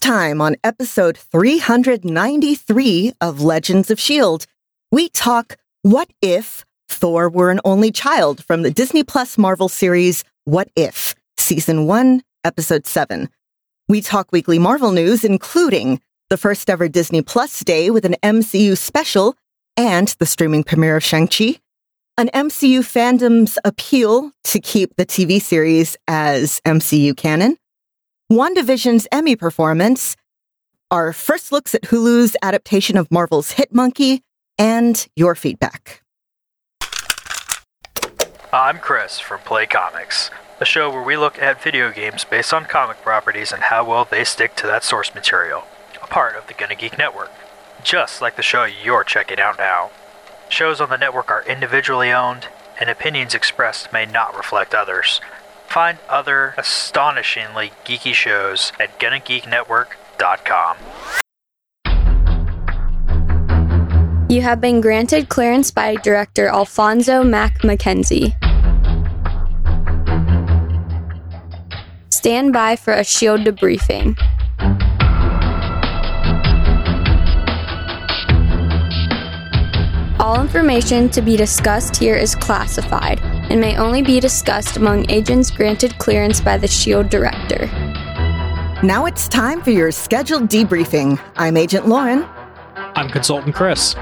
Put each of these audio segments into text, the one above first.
time on episode 393 of Legends of S.H.I.E.L.D., we talk What If Thor Were an Only Child from the Disney Plus Marvel series What If, Season 1, Episode 7. We talk weekly Marvel news, including the first ever Disney Plus day with an MCU special and the streaming premiere of Shang-Chi, an MCU fandom's appeal to keep the TV series as MCU canon, WandaVision's Emmy performance, our first looks at Hulu's adaptation of Marvel's Hit Monkey, and your feedback. I'm Chris from Play Comics, a show where we look at video games based on comic properties and how well they stick to that source material, a part of the Gonna Geek Network, just like the show you're checking out now. Shows on the network are individually owned, and opinions expressed may not reflect others. Find other astonishingly geeky shows at GonnaGeekNetwork.com. You have been granted clearance by director Alphonso Mack Mackenzie. Stand by for a shield debriefing. All information to be discussed here is classified and may only be discussed among agents granted clearance by the SHIELD director. Now it's time for your scheduled debriefing. I'm Agent Lauren. I'm Consultant Chris.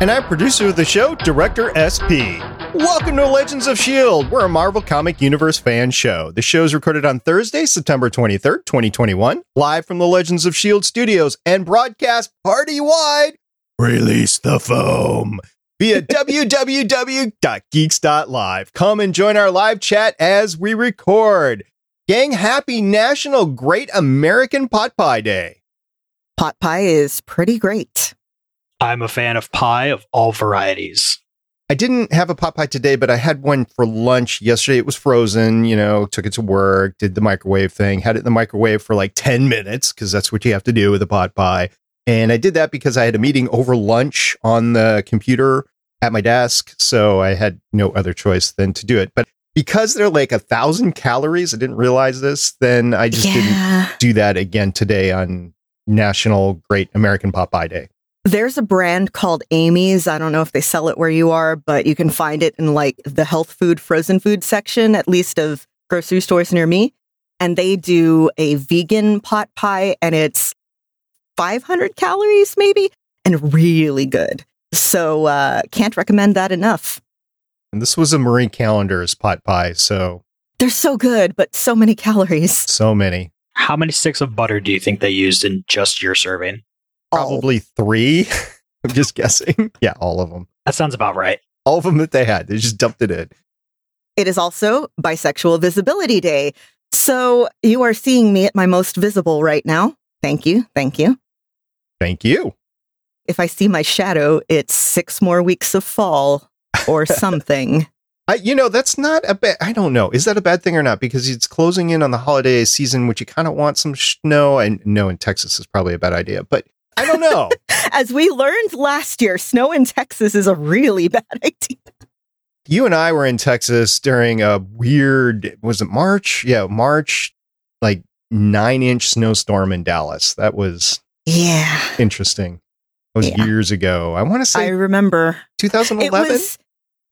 And I'm producer of the show, Director SP. Welcome to Legends of S.H.I.E.L.D. We're a Marvel Comic Universe fan show. The show is recorded on Thursday, September 23rd, 2021, live from the Legends of S.H.I.E.L.D. studios and broadcast party wide Release the foam via www.geeks.live. Come and join our live chat as we record. Gang, happy National Great American Pot Pie Day. Pot pie is pretty great. I'm a fan of pie of all varieties. I didn't have a pot pie today, but I had one for lunch yesterday. It was frozen, you know, took it to work, did the microwave thing, had it in the microwave for like 10 minutes because that's what you have to do with a pot pie. And I did that because I had a meeting over lunch on the computer at my desk. So I had no other choice than to do it. But because they're like a thousand calories, I didn't realize this, then I just Yeah. didn't do that again today on National Great American Pot Pie Day. There's a brand called Amy's. I don't know if they sell it where you are, but you can find it in like the health food, frozen food section, at least of grocery stores near me. And they do a vegan pot pie and it's 500 calories maybe and really good. So, uh, can't recommend that enough. And this was a Marie Callender's pot pie. So, They're so good, but so many calories. so many. How many sticks of butter do you think they used in just your serving? All. Probably three. I'm just guessing. Yeah, all of them. That sounds about right. All of them that they had. They just dumped it in. It is also Bisexual Visibility Day. So you are seeing me at my most visible right now. Thank you. Thank you. Thank you. If I see my shadow, it's six more weeks of fall or something. I, you know, that's not a bad. I don't know. Is that a bad thing or not? Because it's closing in on the holiday season, which you kind of want some snow. I know in Texas is probably a bad idea, but I don't know. As we learned last year, snow in Texas is a really bad idea. you and I were in Texas during a weird. Was it March? Yeah, March. Like nine inch snowstorm in Dallas. That was Yeah. interesting. That was Yeah. years ago. I want to say I remember. It 2011. was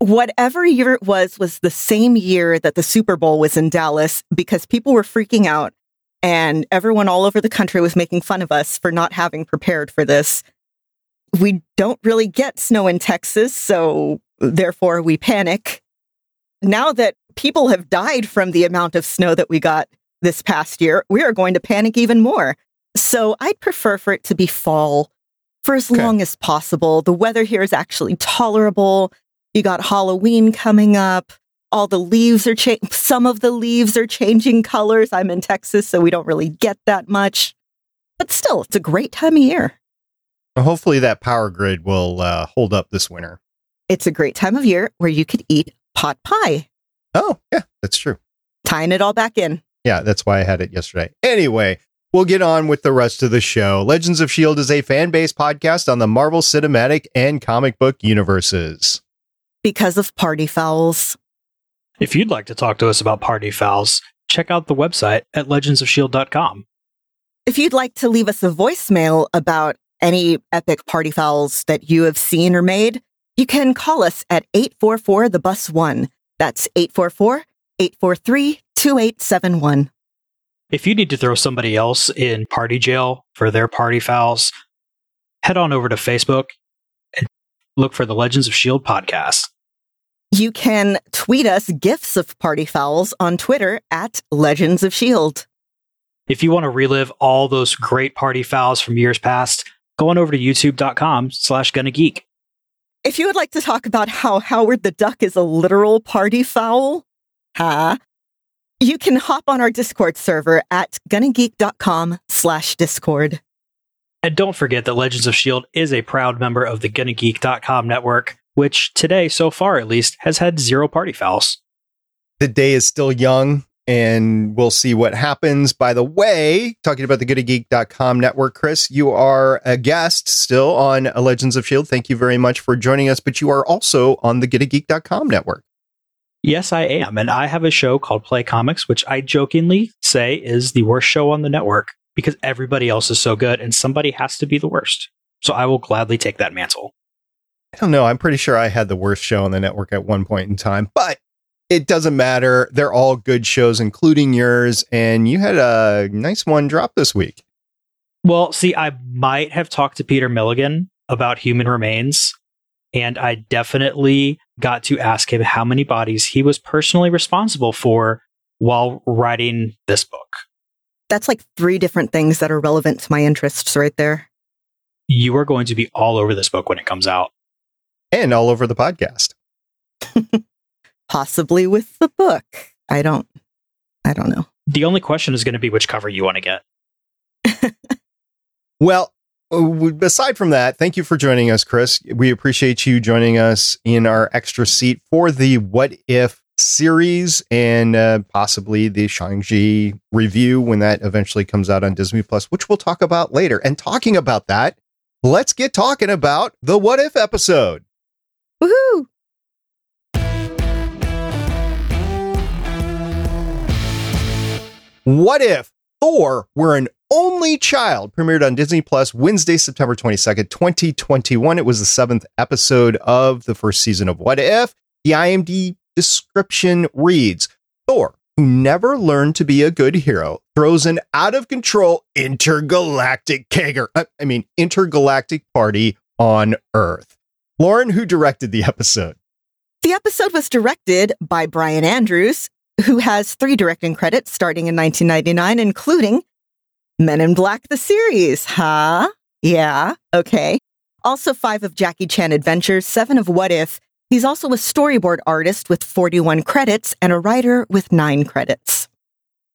whatever year it was, was the same year that the Super Bowl was in Dallas because people were freaking out and everyone all over the country was making fun of us for not having prepared for this. We don't really get snow in Texas, so therefore we panic. Now that people have died from the amount of snow that we got this past year, we are going to panic even more. So I'd prefer for it to be fall for as Okay. long as possible. The weather here is actually tolerable. You got Halloween coming up. All the leaves are changing. Some of the leaves are changing colors. I'm in Texas, so we don't really get that much. But still, it's a great time of year. Hopefully, that power grid will uh, hold up this winter. It's a great time of year where you could eat pot pie, Oh, yeah, that's true. tying it all back in. Yeah, that's why I had it yesterday. Anyway, we'll get on with the rest of the show. Legends of S.H.I.E.L.D. is a fan based podcast on the Marvel Cinematic and comic book universes. Because of party fouls. If you'd like to talk to us about party fouls, check out the website at legendsofshield.com. If you'd like to leave us a voicemail about any epic party fouls that you have seen or made, you can call us at 844 the bus one. That's 844 843 2871. If you need to throw somebody else in party jail for their party fouls, head on over to Facebook and look for the Legends of S.H.I.E.L.D. podcast. You can tweet us gifs of party fouls on Twitter at Legends of S.H.I.E.L.D. If you want to relive all those great party fouls from years past, go on over to youtube.com slash gonna geek. If you would like to talk about how Howard the Duck is a literal party foul, huh? You can hop on our Discord server at gonnageek.com slash discord. And don't forget that Legends of S.H.I.E.L.D. is a proud member of the GonnaGeek.com network, which today, so far at least, has had zero party fouls. The day is still young and we'll see what happens. By the way, talking about the GonnaGeek.com network, Chris, you are a guest still on Legends of S.H.I.E.L.D. Thank you very much for joining us, but you are also on the GonnaGeek.com network. Yes, I am. And I have a show called Play Comics, which I jokingly say is the worst show on the network because everybody else is so good and somebody has to be the worst. So I will gladly take that mantle. I don't know. I'm pretty sure I had the worst show on the network at one point in time, but it doesn't matter. They're all good shows, including yours. And you had a nice one drop this week. Well, see, I might have talked to Peter Milligan about Human Remains, and I definitely got to ask him how many bodies he was personally responsible for while writing this book. That's like three different things that are relevant to my interests right there. You are going to be all over this book when it comes out. And all over the podcast. Possibly with the book. I don't I don't know. The only question is going to be which cover you want to get. well, aside from that, thank you for joining us, Chris. We appreciate you joining us in our extra seat for the What If series and uh, possibly the Shang-Chi review when that eventually comes out on Disney Plus, which we'll talk about later. And talking about that, let's get talking about the What If episode. Woohoo! What if Thor were an only child premiered on Disney Plus Wednesday, September 22nd, 2021. It was the seventh episode of the first season of What If. The IMDb description reads Thor, who never learned to be a good hero, throws an out of control intergalactic kegger, uh, I mean, intergalactic party on Earth. Lauren, who directed the episode? The episode was directed by Brian Andrews, who has three directing credits starting in 1999, including Men in Black the series, huh? Yeah, okay. Also, five of Jackie Chan Adventures, seven of What If. He's also a storyboard artist with 41 credits and a writer with nine credits.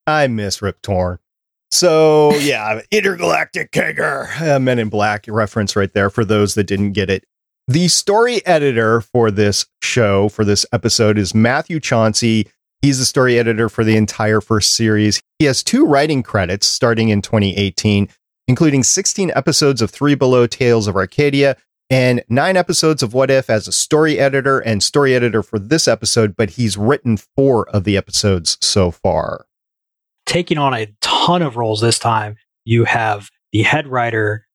I miss Rip Torn. So, yeah, Intergalactic Kegger, uh, Men in Black reference right there for those that didn't get it. The story editor for this show, for this episode, is Matthew Chauncey. He's the story editor for the entire first series. He has two writing credits starting in 2018, including 16 episodes of Three Below Tales of Arcadia and nine episodes of What If as a story editor and story editor for this episode, but he's written four of the episodes so far. Taking on a ton of roles this time, you have the head writer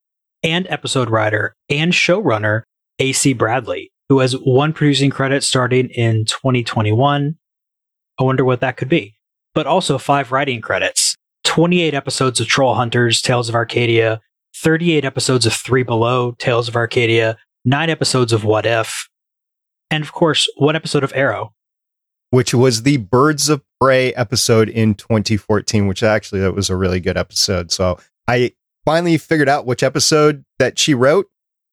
and episode writer and showrunner, AC Bradley, who has one producing credit starting in 2021 I wonder what that could be. But also five writing credits 28 episodes of Troll Hunters, Tales of Arcadia, 38 episodes of Three Below, Tales of Arcadia, nine episodes of What If, and of course, one episode of Arrow. Which was the Birds of Prey episode in 2014, which actually that was a really good episode. So I finally figured out which episode that she wrote,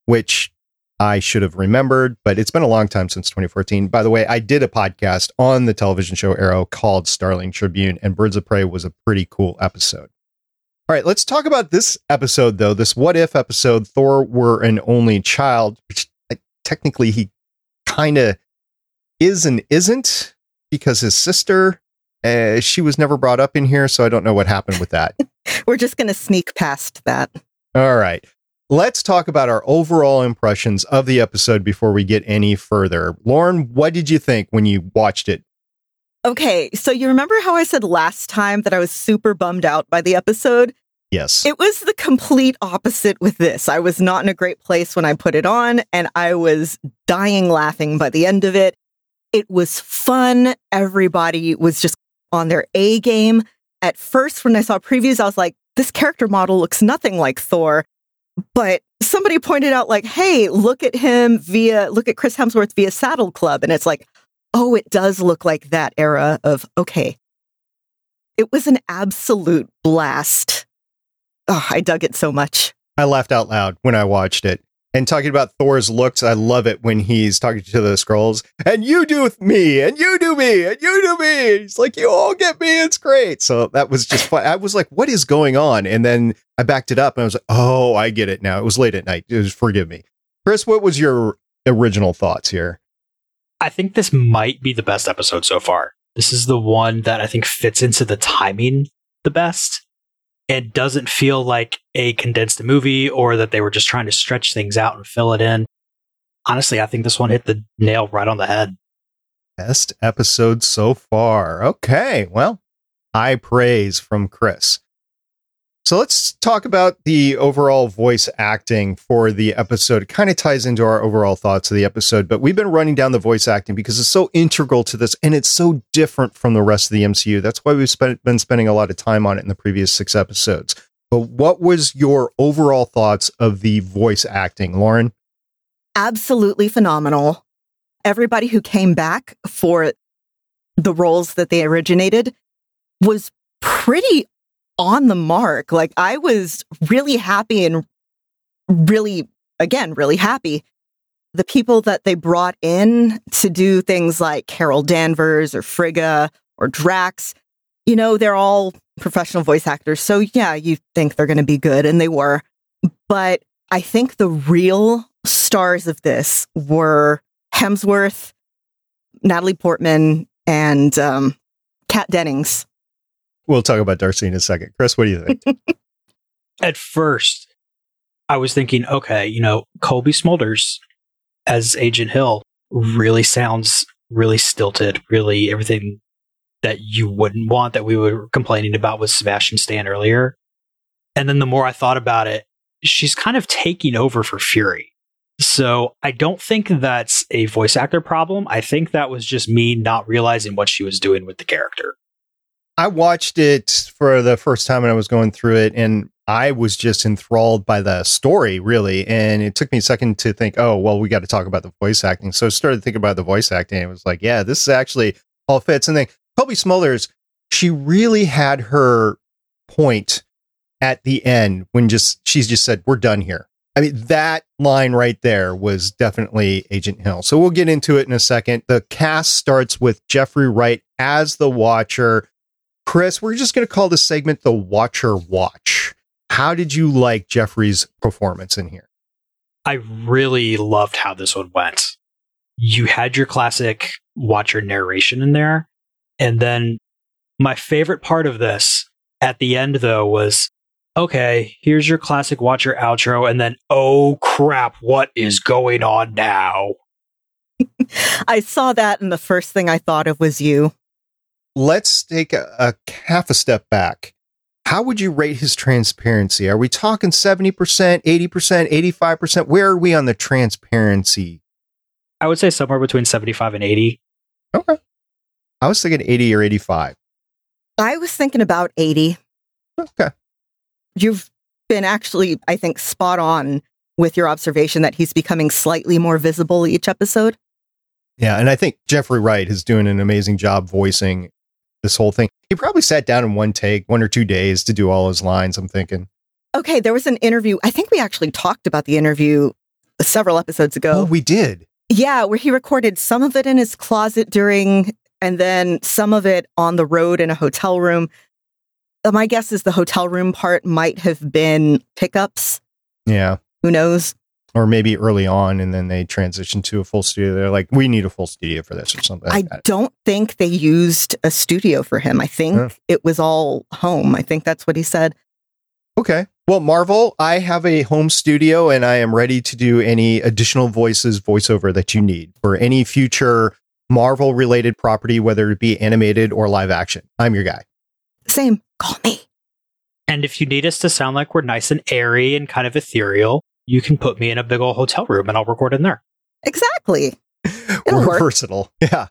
which I should have remembered, but it's been a long time since 2014. By the way, I did a podcast on the television show Arrow called Starling Tribune, and Birds of Prey was a pretty cool episode. All right, let's talk about this episode, though. This what if episode Thor were an only child, which technically he kind of is and isn't because his sister, uh, she was never brought up in here, so I don't know what happened with that. We're just going to sneak past that. All right let's talk about our overall impressions of the episode before we get any further. Lauren, what did you think when you watched it? Okay, so you remember how I said last time that I was super bummed out by the episode? Yes. It was the complete opposite with this. I was not in a great place when I put it on, and I was dying laughing by the end of it. It was fun. Everybody was just on their A game. At first, when I saw previews, I was like, this character model looks nothing like Thor. But somebody pointed out, like, hey, look at him via, look at Chris Hemsworth via Saddle Club. And it's like, oh, it does look like that era of, okay. It was an absolute blast. Oh, I dug it so much. I laughed out loud when I watched it. And talking about Thor's looks, I love it when he's talking to the scrolls, and you do me, and you do me, and you do me. He's like, you all get me. It's great. So that was just fun. I was like, what is going on? And then I backed it up and I was like, oh, I get it now. It was late at night. Was, forgive me. Chris, what was your original thoughts here? I think this might be the best episode so far. This is the one that I think fits into the timing the best it doesn't feel like a condensed movie or that they were just trying to stretch things out and fill it in. Honestly, I think this one hit the nail right on the head. Best episode so far. Okay, well, high praise from Chris. So let's talk about the overall voice acting for the episode. It kind of ties into our overall thoughts of the episode, but we've been running down the voice acting because it's so integral to this and it's so different from the rest of the MCU. That's why we've spent, been spending a lot of time on it in the previous six episodes. But what was your overall thoughts of the voice acting, Lauren? Absolutely phenomenal. Everybody who came back for the roles that they originated was pretty on the mark. Like I was really happy and really, again, really happy. The people that they brought in to do things like Carol Danvers or Frigga or Drax, you know, they're all professional voice actors. So yeah, you think they're going to be good and they were. But I think the real stars of this were Hemsworth, Natalie Portman, and um, Kat Dennings. We'll talk about Darcy in a second. Chris, what do you think? At first, I was thinking, okay, you know, Colby Smulders as Agent Hill really sounds really stilted, really everything that you wouldn't want that we were complaining about with Sebastian Stan earlier. And then the more I thought about it, she's kind of taking over for Fury. So I don't think that's a voice actor problem. I think that was just me not realizing what she was doing with the character. I watched it for the first time when I was going through it, and I was just enthralled by the story, really. And it took me a second to think, oh, well, we got to talk about the voice acting. So I started thinking about the voice acting. And it was like, yeah, this is actually all fits. And then Cobie Smulders, she really had her point at the end when just she's just said, we're done here. I mean, that line right there was definitely Agent Hill. So we'll get into it in a second. The cast starts with Jeffrey Wright as the Watcher. Chris, we're just going to call this segment the Watcher Watch. How did you like Jeffrey's performance in here? I really loved how this one went. You had your classic Watcher narration in there. And then my favorite part of this at the end, though, was okay, here's your classic Watcher outro. And then, oh crap, what is going on now? I saw that, and the first thing I thought of was you let's take a, a half a step back. How would you rate his transparency? Are we talking 70%, 80%, 85%? Where are we on the transparency? I would say somewhere between 75 and 80. Okay. I was thinking 80 or 85. I was thinking about 80. Okay. You've been actually, I think, spot on with your observation that he's becoming slightly more visible each episode. Yeah, and I think Jeffrey Wright is doing an amazing job voicing this whole thing. He probably sat down in one take, one or two days to do all his lines, I'm thinking. Okay, there was an interview. I think we actually talked about the interview several episodes ago. Oh, we did. Yeah, where he recorded some of it in his closet during, and then some of it on the road in a hotel room. Uh, my guess is the hotel room part might have been pickups. Yeah. Who knows? Or maybe early on and then they transitioned to a full studio. They're like we need a full studio for this or something like i don't think they used a studio for him. I think yeah. it was all home. I think that's what he said. Okay. Well marvel i have a home studio and i am ready to do any additional voices voiceover that you need for any future marvel related property whether it be animated or live action. I'm your guy. Same. Call me. And if you need us to sound like we're nice and airy and kind of ethereal, you can put me in a big old hotel room and I'll record in there. Exactly. It'll We're work. versatile. Yeah.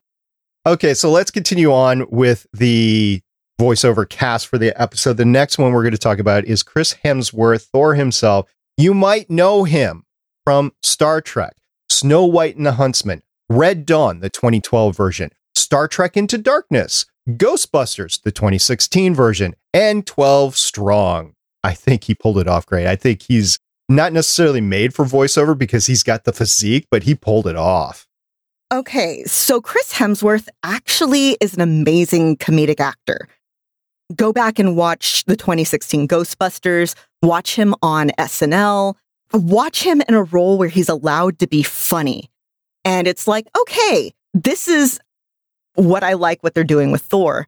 Okay, so let's continue on with the voiceover cast for the episode. The next one we're going to talk about is Chris Hemsworth, Thor himself. You might know him from Star Trek, Snow White and the Huntsman, Red Dawn, the 2012 version, Star Trek Into Darkness, Ghostbusters, the 2016 version, and 12 Strong. I think he pulled it off great. I think he's not necessarily made for voiceover because he's got the physique, but he pulled it off. Okay, so Chris Hemsworth actually is an amazing comedic actor. Go back and watch the 2016 Ghostbusters, watch him on SNL, watch him in a role where he's allowed to be funny. And it's like, okay, this is what I like what they're doing with Thor.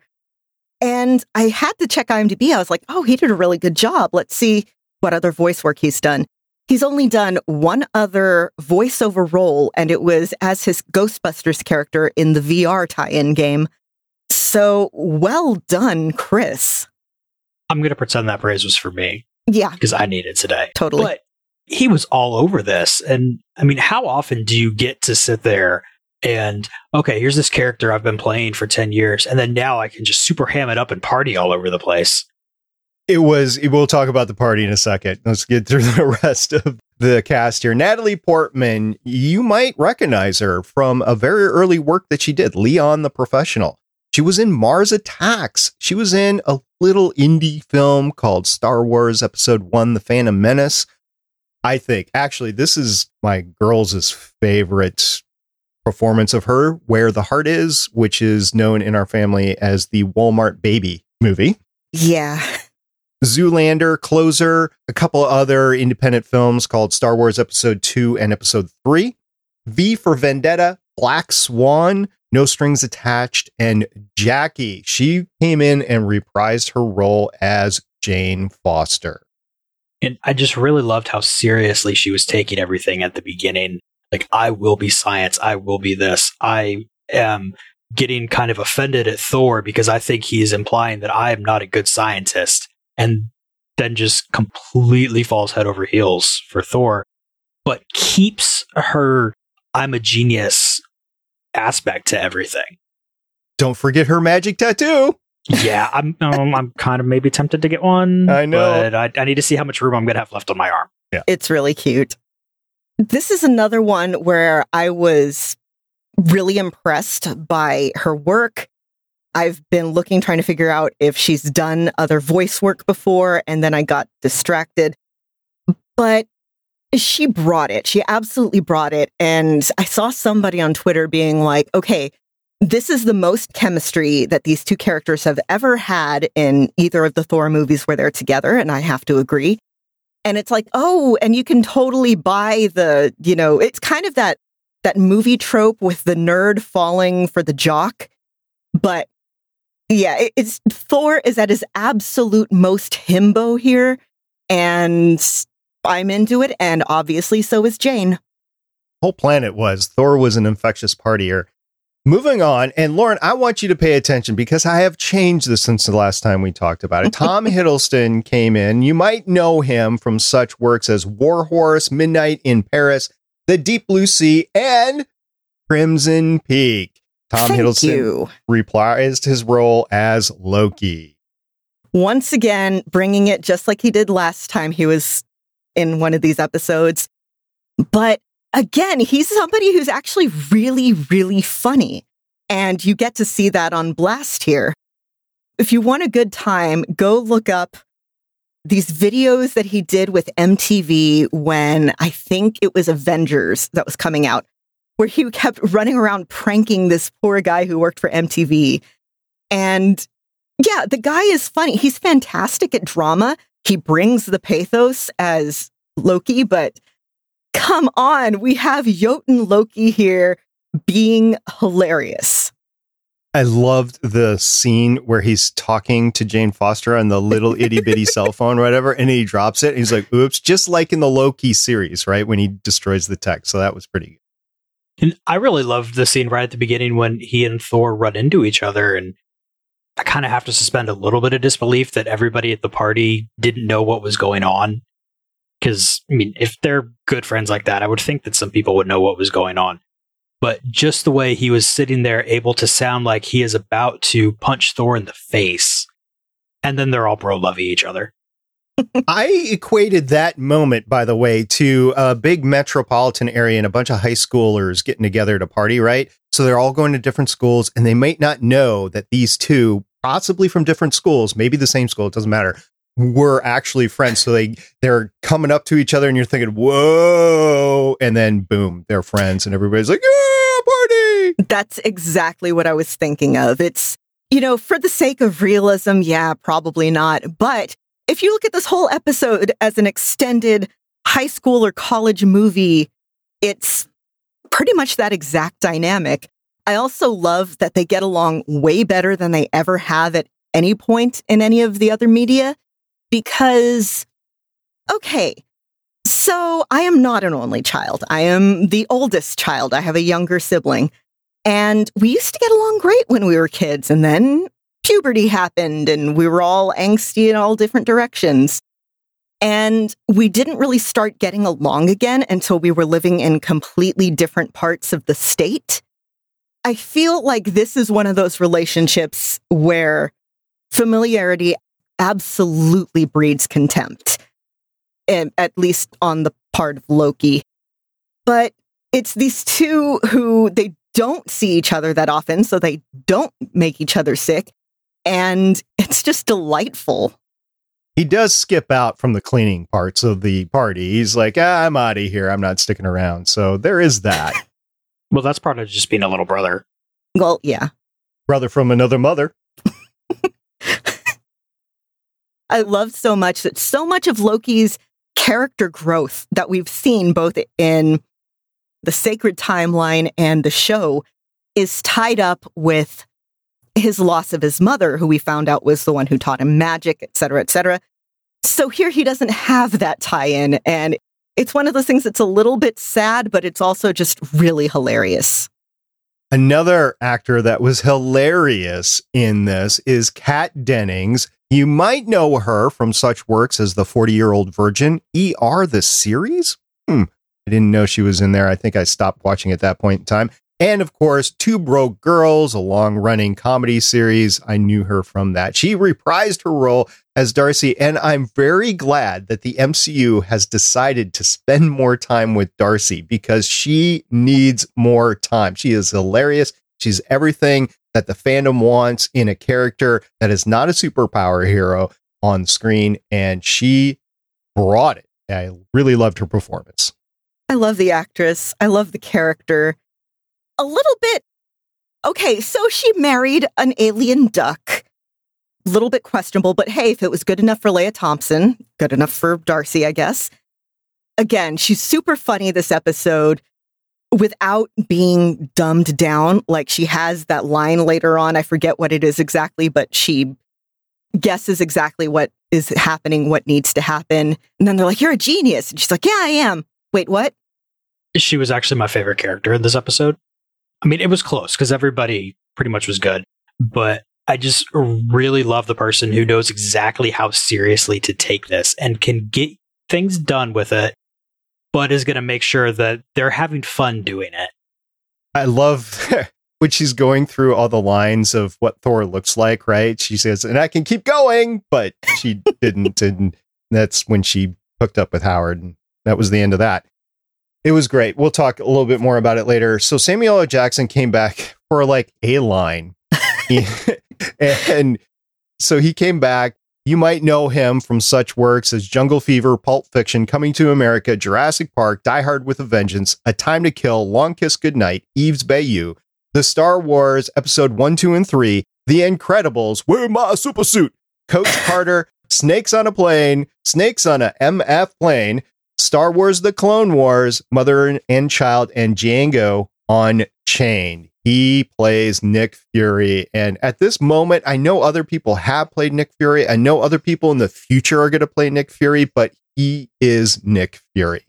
And I had to check IMDb. I was like, oh, he did a really good job. Let's see what other voice work he's done. He's only done one other voiceover role, and it was as his Ghostbusters character in the VR tie in game. So well done, Chris. I'm going to pretend that praise was for me Yeah, because I need it today. totally. But he was all over this. And I mean, how often do you get to sit there and, okay, here's this character I've been playing for 10 years, and then now I can just super ham it up and party all over the place? It was, we'll talk about the party in a second. Let's get through the rest of the cast here. Natalie Portman, you might recognize her from a very early work that she did, Leon the Professional. She was in Mars Attacks. She was in a little indie film called Star Wars Episode 1 The Phantom Menace. I think, actually, this is my girls' favorite performance of her, Where the Heart Is, which is known in our family as the Walmart Baby movie. yeah. Zoolander, Closer, a couple other independent films called Star Wars Episode 2 and Episode 3, V for Vendetta, Black Swan, No Strings Attached, and Jackie. She came in and reprised her role as Jane Foster. And I just really loved how seriously she was taking everything at the beginning. Like, I will be science. I will be this. I am getting kind of offended at Thor because I think he's implying that I am not a good scientist. And then just completely falls head over heels for Thor, but keeps her I'm a genius aspect to everything. Don't forget her magic tattoo. Yeah, I'm um, I'm kind of maybe tempted to get one. I know. but I, I need to see how much room I'm gonna have left on my arm. Yeah. It's really cute. This is another one where I was really impressed by her work. I've been looking, trying to figure out if she's done other voice work before, and then I got distracted. But she brought it. She absolutely brought it. And I saw somebody on Twitter being like, okay, this is the most chemistry that these two characters have ever had in either of the Thor movies where they're together. And I have to agree. And it's like, oh, and you can totally buy the, you know, it's kind of that that movie trope with the nerd falling for the jock. But yeah, it's Thor is at his absolute most himbo here. And I'm into it. And obviously so is Jane. Whole planet was. Thor was an infectious partier. Moving on, and Lauren, I want you to pay attention because I have changed this since the last time we talked about it. Tom Hiddleston came in. You might know him from such works as Warhorse, Midnight in Paris, The Deep Blue Sea, and Crimson Peak. Tom Thank Hiddleston you. reprised his role as Loki. once again bringing it just like he did last time he was in one of these episodes. But again, he's somebody who's actually really, really funny. And you get to see that on Blast here. If you want a good time, go look up these videos that he did with MTV when I think it was Avengers that was coming out, where he kept running around pranking this poor guy who worked for MTV. And yeah, the guy is funny. He's fantastic at drama. He brings the pathos as Loki, but come on, we have Jotun Loki here being hilarious. I loved the scene where he's talking to Jane Foster on the little itty bitty cell phone, or whatever, and he drops it. And he's like, oops, just like in the Loki series, right? When he destroys the tech. So that was pretty good. And I really loved the scene right at the beginning when he and Thor run into each other and I kind of have to suspend a little bit of disbelief that everybody at the party didn't know what was going on. Because, I mean, if they're good friends like that, I would think that some people would know what was going on. But just the way he was sitting there, able to sound like he is about to punch Thor in the face, and then they're all bro loving each other. I equated that moment, by the way, to a big metropolitan area and a bunch of high schoolers getting together to party, right? So they're all going to different schools and they might not know that these two, possibly from different schools, maybe the same school, it doesn't matter, were actually friends. So they they're coming up to each other and you're thinking, whoa, and then boom, they're friends and everybody's like, yeah, party. That's exactly what I was thinking of. It's, you know, for the sake of realism, yeah, probably not. But if you look at this whole episode as an extended high school or college movie, it's pretty much that exact dynamic. I also love that they get along way better than they ever have at any point in any of the other media because, okay, so I am not an only child. I am the oldest child. I have a younger sibling. And we used to get along great when we were kids. And then puberty happened and we were all angsty in all different directions. And we didn't really start getting along again until we were living in completely different parts of the state. I feel like this is one of those relationships where familiarity absolutely breeds contempt, and at least on the part of Loki. But it's these two who they don't see each other that often, so they don't make each other sick. And it's just delightful. He does skip out from the cleaning parts of the party. He's like, ah, I'm out of here. I'm not sticking around. So there is that. well, that's part of just being a little brother. Well, yeah. Brother from another mother. I love so much that so much of Loki's character growth that we've seen both in the sacred timeline and the show is tied up with his loss of his mother, who we found out was the one who taught him magic, et cetera, et cetera. So here he doesn't have that tie in. And it's one of those things that's a little bit sad, but it's also just really hilarious. Another actor that was hilarious in this is Kat Dennings. You might know her from such works as The 40 Year Old Virgin, ER, the series. Hmm. I didn't know she was in there. I think I stopped watching at that point in time. And of course, Two Broke Girls, a long running comedy series. I knew her from that. She reprised her role as Darcy, and I'm very glad that the MCU has decided to spend more time with Darcy because she needs more time. She is hilarious. She's everything that the fandom wants in a character that is not a superpower hero on screen, and she brought it. I really loved her performance. I love the actress. I love the character a little bit. Okay, so she married an alien duck. Little bit questionable, but hey, if it was good enough for Lea Thompson, good enough for Darcy, I guess. Again, she's super funny this episode without being dumbed down. Like she has that line later on. I forget what it is exactly, but she guesses exactly what is happening, what needs to happen. And then they're like, You're a genius. And she's like, Yeah, I am. Wait, what? She was actually my favorite character in this episode. I mean, it was close because everybody pretty much was good, but I just really love the person who knows exactly how seriously to take this and can get things done with it, but is going to make sure that they're having fun doing it. I love when she's going through all the lines of what Thor looks like, right? She says, and I can keep going, but she didn't. And that's when she hooked up with Howard. And that was the end of that. It was great. We'll talk a little bit more about it later. So Samuel L. Jackson came back for like a line. and so he came back. You might know him from such works as Jungle Fever, Pulp Fiction, Coming to America, Jurassic Park, Die Hard with a Vengeance, A Time to Kill, Long Kiss Goodnight, Eve's Bayou, The Star Wars Episode 1, 2, and 3, The Incredibles, Wear My Super Suit, Coach Carter, Snakes on a Plane, Snakes on a MF Plane, Star Wars The Clone Wars, Mother and Child, and Django Unchained. He plays Nick Fury. And at this moment, I know other people have played Nick Fury. I know other people in the future are going to play Nick Fury, but he is Nick Fury.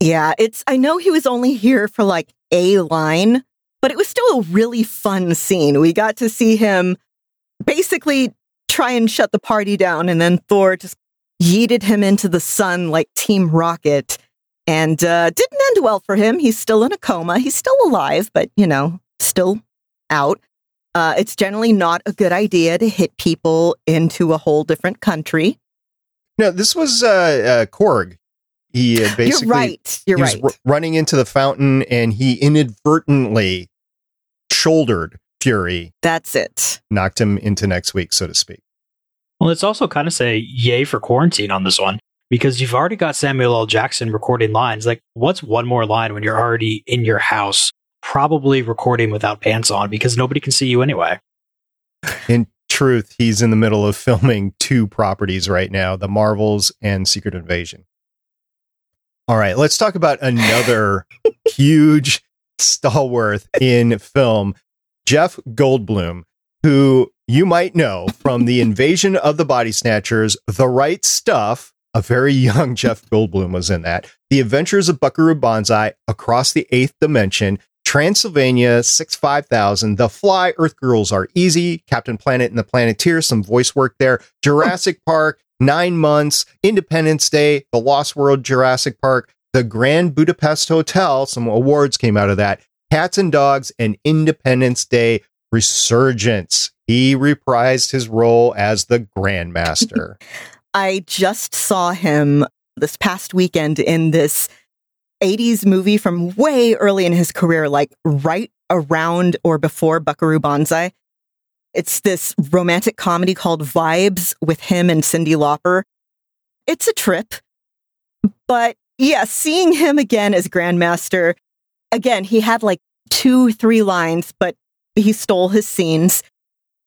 Yeah, it's, I know he was only here for like a line, but it was still a really fun scene. We got to see him basically try and shut the party down. And then Thor just yeeted him into the sun like Team Rocket and uh, didn't end well for him. He's still in a coma. He's still alive, but, you know, still out. Uh, it's generally not a good idea to hit people into a whole different country. No, this was uh, uh, Korg. He uh, basically You're right. You're he was right. r- running into the fountain, and he inadvertently shouldered Fury, That's it. knocked him into next week, so to speak. Well, let's also kind of say yay for quarantine on this one because you've already got Samuel L. Jackson recording lines. Like, what's one more line when you're already in your house, probably recording without pants on because nobody can see you anyway? In truth, he's in the middle of filming two properties right now The Marvels and Secret Invasion. All right, let's talk about another huge stalwart in film, Jeff Goldblum, who you might know from the invasion of the body snatchers, The Right Stuff. A very young Jeff Goldblum was in that. The Adventures of Buckaroo Banzai, Across the Eighth Dimension, Transylvania 65000, The Fly, Earth Girls Are Easy, Captain Planet and the Planeteer, some voice work there, Jurassic Park, Nine Months, Independence Day, The Lost World Jurassic Park, The Grand Budapest Hotel, some awards came out of that, Cats and Dogs, and Independence Day Resurgence. He reprised his role as the Grandmaster. I just saw him this past weekend in this 80s movie from way early in his career, like right around or before Buckaroo Banzai. It's this romantic comedy called Vibes with him and Cyndi Lauper. It's a trip. But yeah, seeing him again as Grandmaster, again, he had like two, three lines, but he stole his scenes,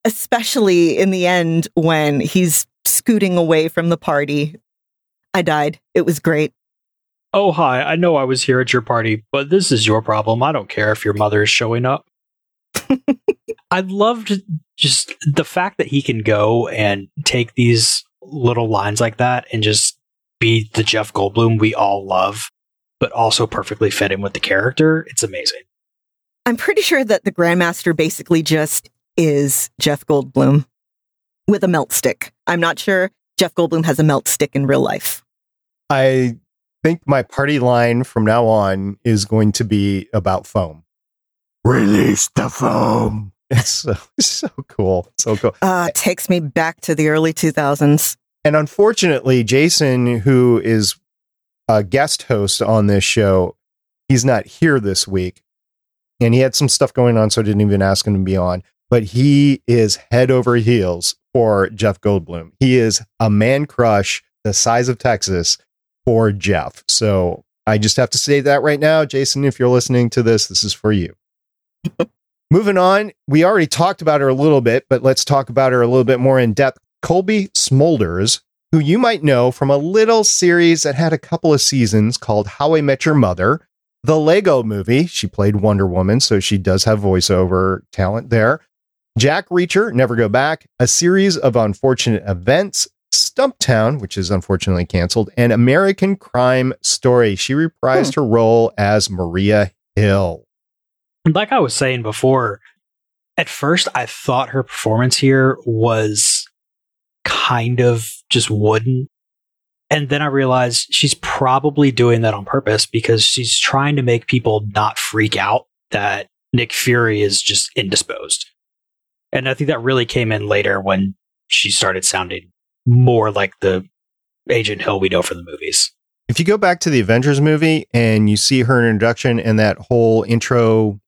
especially in the end when he's scooting away from the party. I died. It was great. Oh, hi. I know I was here at your party, but this is your problem. I don't care if your mother is showing up. I loved just the fact that he can go and take these little lines like that and just be the Jeff Goldblum we all love, but also perfectly fit in with the character. It's amazing. I'm pretty sure that the Grandmaster basically just is Jeff Goldblum with a melt stick. I'm not sure Jeff Goldblum has a melt stick in real life. I think my party line from now on is going to be about foam. Release the foam. It's so, so cool. So cool. Uh, takes me back to the early 2000s. And unfortunately, Jason, who is a guest host on this show, he's not here this week. And he had some stuff going on, so I didn't even ask him to be on. But he is head over heels for Jeff Goldblum. He is a man crush the size of Texas for Jeff. So I just have to say that right now. Jason, if you're listening to this, this is for you. Moving on, we already talked about her a little bit, but let's talk about her a little bit more in depth. Colby Smulders, who you might know from a little series that had a couple of seasons called How I Met Your Mother, the Lego movie. She played Wonder Woman, so she does have voiceover talent there. Jack Reacher, Never Go Back, a series of unfortunate events, Stumptown, which is unfortunately canceled, and American Crime Story. She reprised hmm. her role as Maria Hill. like I was saying before, at first I thought her performance here was kind of just wooden. And then I realized she's probably doing that on purpose because she's trying to make people not freak out that Nick Fury is just indisposed. And I think that really came in later when she started sounding more like the Agent Hill we know from the movies. If you go back to the Avengers movie and you see her introduction and that whole intro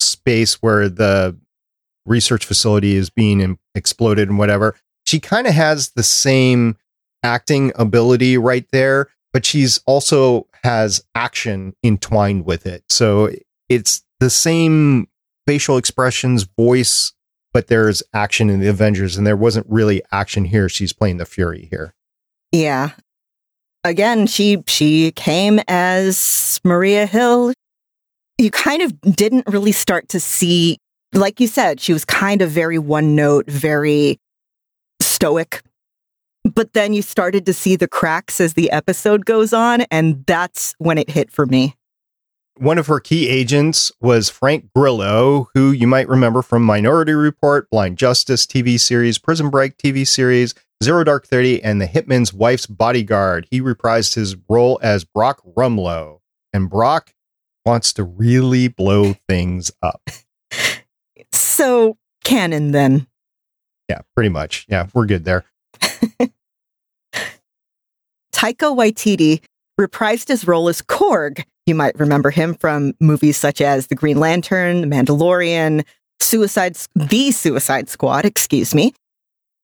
space where the research facility is being exploded and whatever, she kind of has the same acting ability right there, but she's also has action entwined with it. So it's the same facial expressions, voice, but there's action in the Avengers, and there wasn't really action here. She's playing the Fury here. Yeah. Again, she she came as Maria Hill. You kind of didn't really start to see like you said, she was kind of very one note, very stoic. But then you started to see the cracks as the episode goes on, and that's when it hit for me. One of her key agents was Frank Grillo, who you might remember from Minority Report, Blind Justice TV series, Prison Break TV series, Zero Dark Thirty, and The Hitman's Wife's Bodyguard. He reprised his role as Brock Rumlow. And Brock wants to really blow things up. So, canon then. Yeah, pretty much. Yeah, we're good there. Taika Waititi reprised his role as Korg. You might remember him from movies such as The Green Lantern, The Mandalorian, Suicide, The Suicide Squad, excuse me.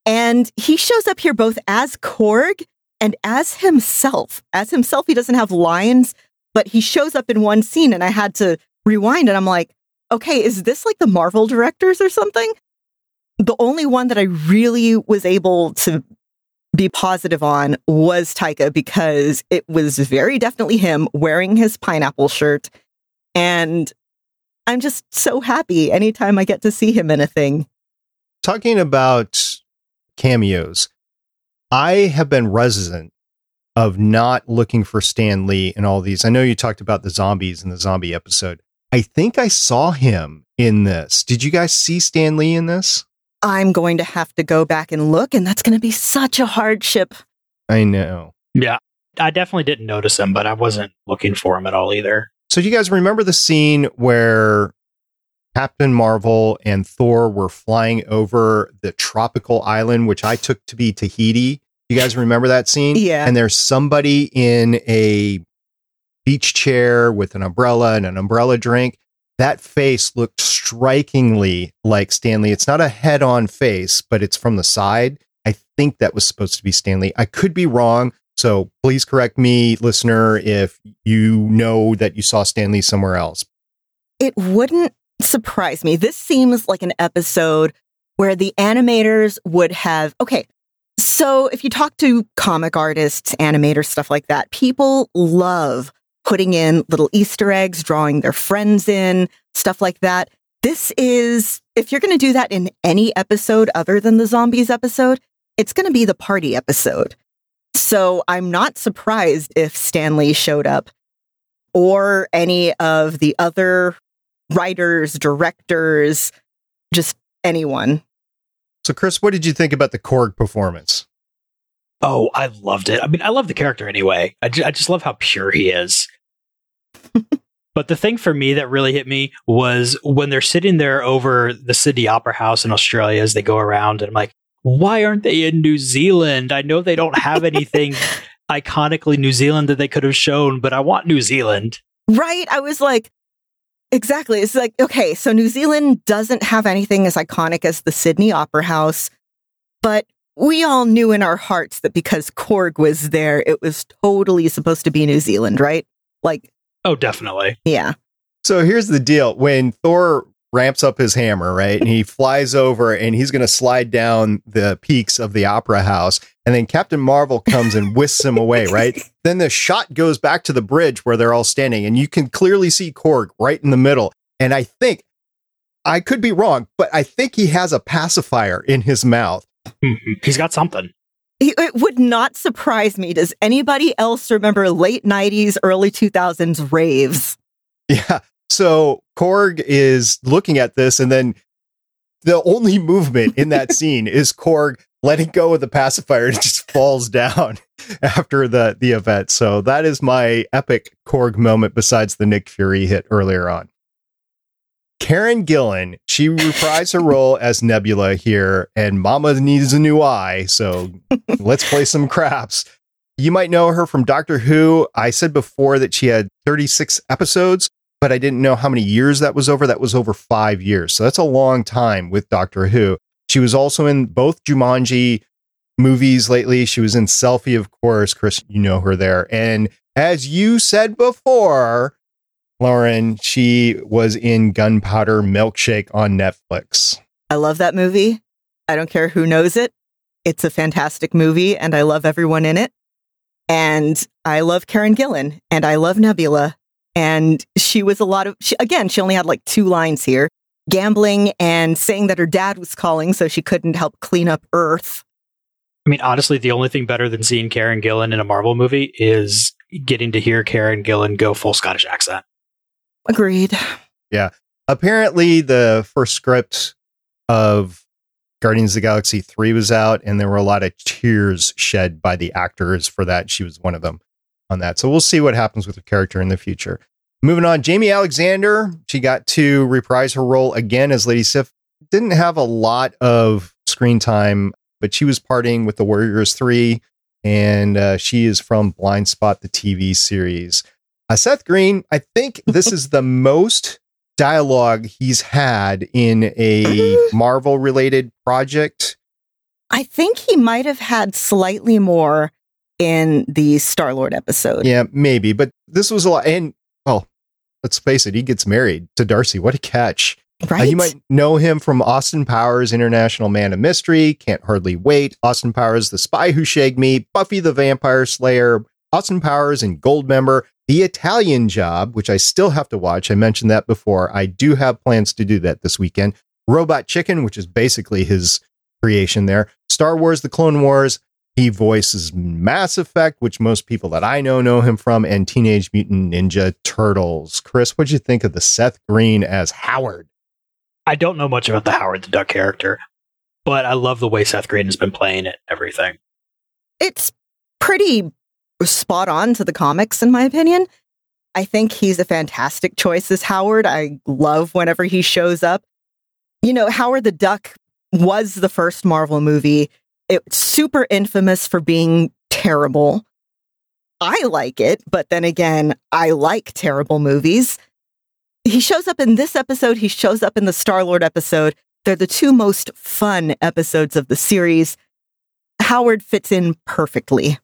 And he shows up here both as Korg and as himself. As himself, he doesn't have lines, but he shows up in one scene and I had to rewind and I'm like, okay, is this like the Marvel directors or something? The only one that I really was able to be positive on was Taika because it was very definitely him wearing his pineapple shirt. And I'm just so happy anytime I get to see him in a thing. Talking about cameos, I have been resident of not looking for Stan Lee in all these. I know you talked about the zombies in the zombie episode. I think I saw him in this. Did you guys see Stan Lee in this? I'm going to have to go back and look, and that's going to be such a hardship. I know. Yeah. I definitely didn't notice him, but I wasn't looking for him at all either. So, do you guys remember the scene where Captain Marvel and Thor were flying over the tropical island, which I took to be Tahiti? You guys remember that scene? Yeah. And there's somebody in a beach chair with an umbrella and an umbrella drink. That face looked strikingly like Stan Lee. It's not a head on face, but it's from the side. I think that was supposed to be Stan Lee. I could be wrong. So please correct me, listener, if you know that you saw Stan Lee somewhere else. It wouldn't surprise me. This seems like an episode where the animators would have, okay, so if you talk to comic artists, animators, stuff like that, people love putting in little Easter eggs, drawing their friends in, stuff like that. This is, if you're going to do that in any episode other than the zombies episode, it's going to be the party episode. So I'm not surprised if Stan Lee showed up or any of the other writers, directors, just anyone. So, Chris, what did you think about the Korg performance? Oh, I loved it. I mean, I love the character anyway. I, ju- I just love how pure he is. But the thing for me that really hit me was when they're sitting there over the Sydney Opera House in Australia as they go around, and I'm like, why aren't they in New Zealand? I know they don't have anything iconically New Zealand that they could have shown, but I want New Zealand. Right? I was like, exactly. It's like, okay, so New Zealand doesn't have anything as iconic as the Sydney Opera House, but we all knew in our hearts that because Korg was there, it was totally supposed to be New Zealand, right? Like, Oh, definitely. yeah. So here's the deal. When Thor ramps up his hammer, right, and he flies over and he's going to slide down the peaks of the opera house, and then Captain Marvel comes and whisks him away, right? Then the shot goes back to the bridge where they're all standing, and you can clearly see Korg right in the middle. And I think, I could be wrong, but I think he has a pacifier in his mouth. Mhm. He's got something. It would not surprise me. Does anybody else remember late 90s, early 2000s raves? Yeah. So Korg is looking at this, and then the only movement in that scene is Korg letting go of the pacifier and just falls down after the the event. So that is my epic Korg moment besides the Nick Fury hit earlier on. Karen Gillan, she reprised her role as Nebula here, and Mama needs a new eye. So let's play some craps. You might know her from Doctor Who. I said before that she had 36 episodes, but I didn't know how many years that was over. That was over five years. So that's a long time with Doctor Who. She was also in both Jumanji movies lately. She was in Selfie, of course. Chris, you know her there. And as you said before, Lauren, she was in Gunpowder Milkshake on Netflix. I love that movie. I don't care who knows it. It's a fantastic movie and I love everyone in it. And I love Karen Gillan and I love Nebula. And she was a lot of, she, again, she only had like two lines here gambling and saying that her dad was calling so she couldn't help clean up Earth. I mean, honestly, the only thing better than seeing Karen Gillan in a Marvel movie is getting to hear Karen Gillan go full Scottish accent. Agreed. Yeah. Apparently the first script of Guardians of the Galaxy 3 was out and there were a lot of tears shed by the actors for that. She was one of them on that. So we'll see what happens with the character in the future. Moving on, Jaimie Alexander, she got to reprise her role again as Lady Sif. Didn't have a lot of screen time, but she was partying with the Warriors 3 and uh, she is from Blindspot, the TV series. Uh, Seth Green, I think this is the most dialogue he's had in a Marvel related project. I think he might have had slightly more in the Star Lord episode. Yeah, maybe, but this was a lot. And well, let's face it, he gets married to Darcy. What a catch! Uh, Right? you might know him from Austin Powers, International Man of Mystery, Can't Hardly Wait, Austin Powers, The Spy Who Shagged Me, Buffy the Vampire Slayer, Austin Powers and Goldmember, The Italian Job, which I still have to watch. I mentioned that before. I do have plans to do that this weekend. Robot Chicken, which is basically his creation there. Star Wars, The Clone Wars. He voices Mass Effect, which most people that I know know him from, and Teenage Mutant Ninja Turtles. Chris, what'd you think of the Seth Green as Howard? I don't know much about the Howard the Duck character, but I love the way Seth Green has been playing it. Everything. it's pretty spot on to the comics, in my opinion. I think he's a fantastic choice as Howard. I love whenever he shows up. You know, Howard the Duck was the first Marvel movie. It's super infamous for being terrible. I like it, but then again, I like terrible movies. He shows up in this episode, he shows up in the Star Lord episode. They're the two most fun episodes of the series. Howard fits in perfectly.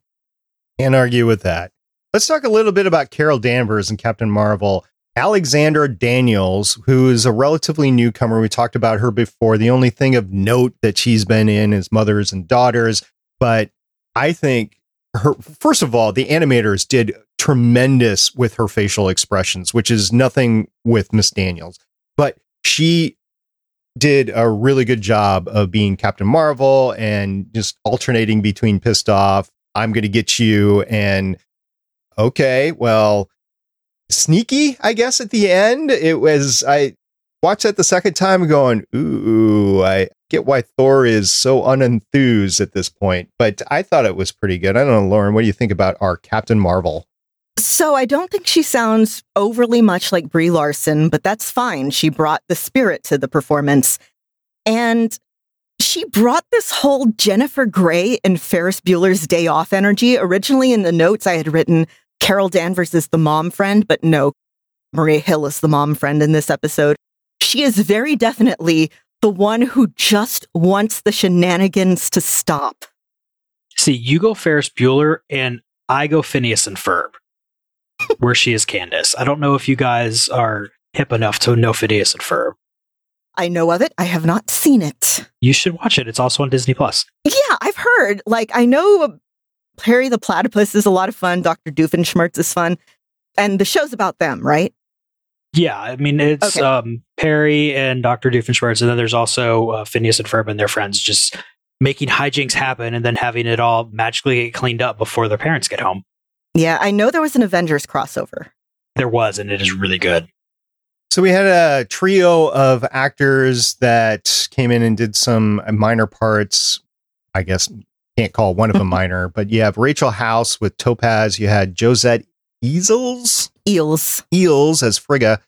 Can't argue with that. Let's talk a little bit about Carol Danvers and Captain Marvel. Alexandra Daniels, who is a relatively newcomer. We talked about her before. The only thing of note that she's been in is Mothers and Daughters. But I think her, first of all, the animators did tremendous with her facial expressions, which is nothing with Miss Daniels. But she did a really good job of being Captain Marvel and just alternating between pissed off, I'm going to get you, and okay, well, sneaky, I guess, at the end. It was, I watched that the second time going, ooh, I get why Thor is so unenthused at this point, but I thought it was pretty good. I don't know, Lauren, what do you think about our Captain Marvel? So I don't think she sounds overly much like Brie Larson, but that's fine. She brought the spirit to the performance. And she brought this whole Jennifer Grey and Ferris Bueller's Day Off energy. Originally in the notes, I had written Carol Danvers is the mom friend, but no, Maria Hill is the mom friend in this episode. She is very definitely the one who just wants the shenanigans to stop. See, you go Ferris Bueller, and I go Phineas and Ferb, where she is Candace. I don't know if you guys are hip enough to know Phineas and Ferb. I know of it. I have not seen it. You should watch it. It's also on Disney Plus. Yeah, I've heard. Like, I know Harry the Platypus is a lot of fun. Dr. Doofenshmirtz is fun. And the show's about them, right? Yeah, I mean it's Okay. um, Perry and Doctor Doofenshmirtz, and then there's also uh, Phineas and Ferb and their friends just making hijinks happen, and then having it all magically get cleaned up before their parents get home. Yeah, I know there was an Avengers crossover. There was, and it is really good. So we had a trio of actors that came in and did some minor parts. I guess can't call one of them minor, but you have Rachel House with Topaz. You had Josette Easels Eels. Eales as Frigga.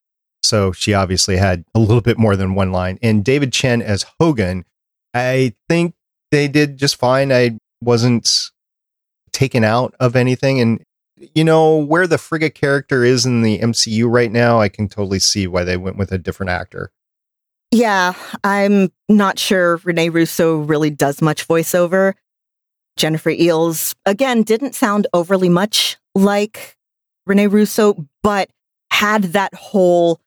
So she obviously had a little bit more than one line. And David Chen as Hogun. I think they did just fine. I wasn't taken out of anything. And you know, where the Frigga character is in the MCU right now, I can totally see why they went with a different actor. Yeah, I'm not sure Rene Russo really does much voiceover. Jennifer Eales, again, didn't sound overly much like Rene Russo, but had that whole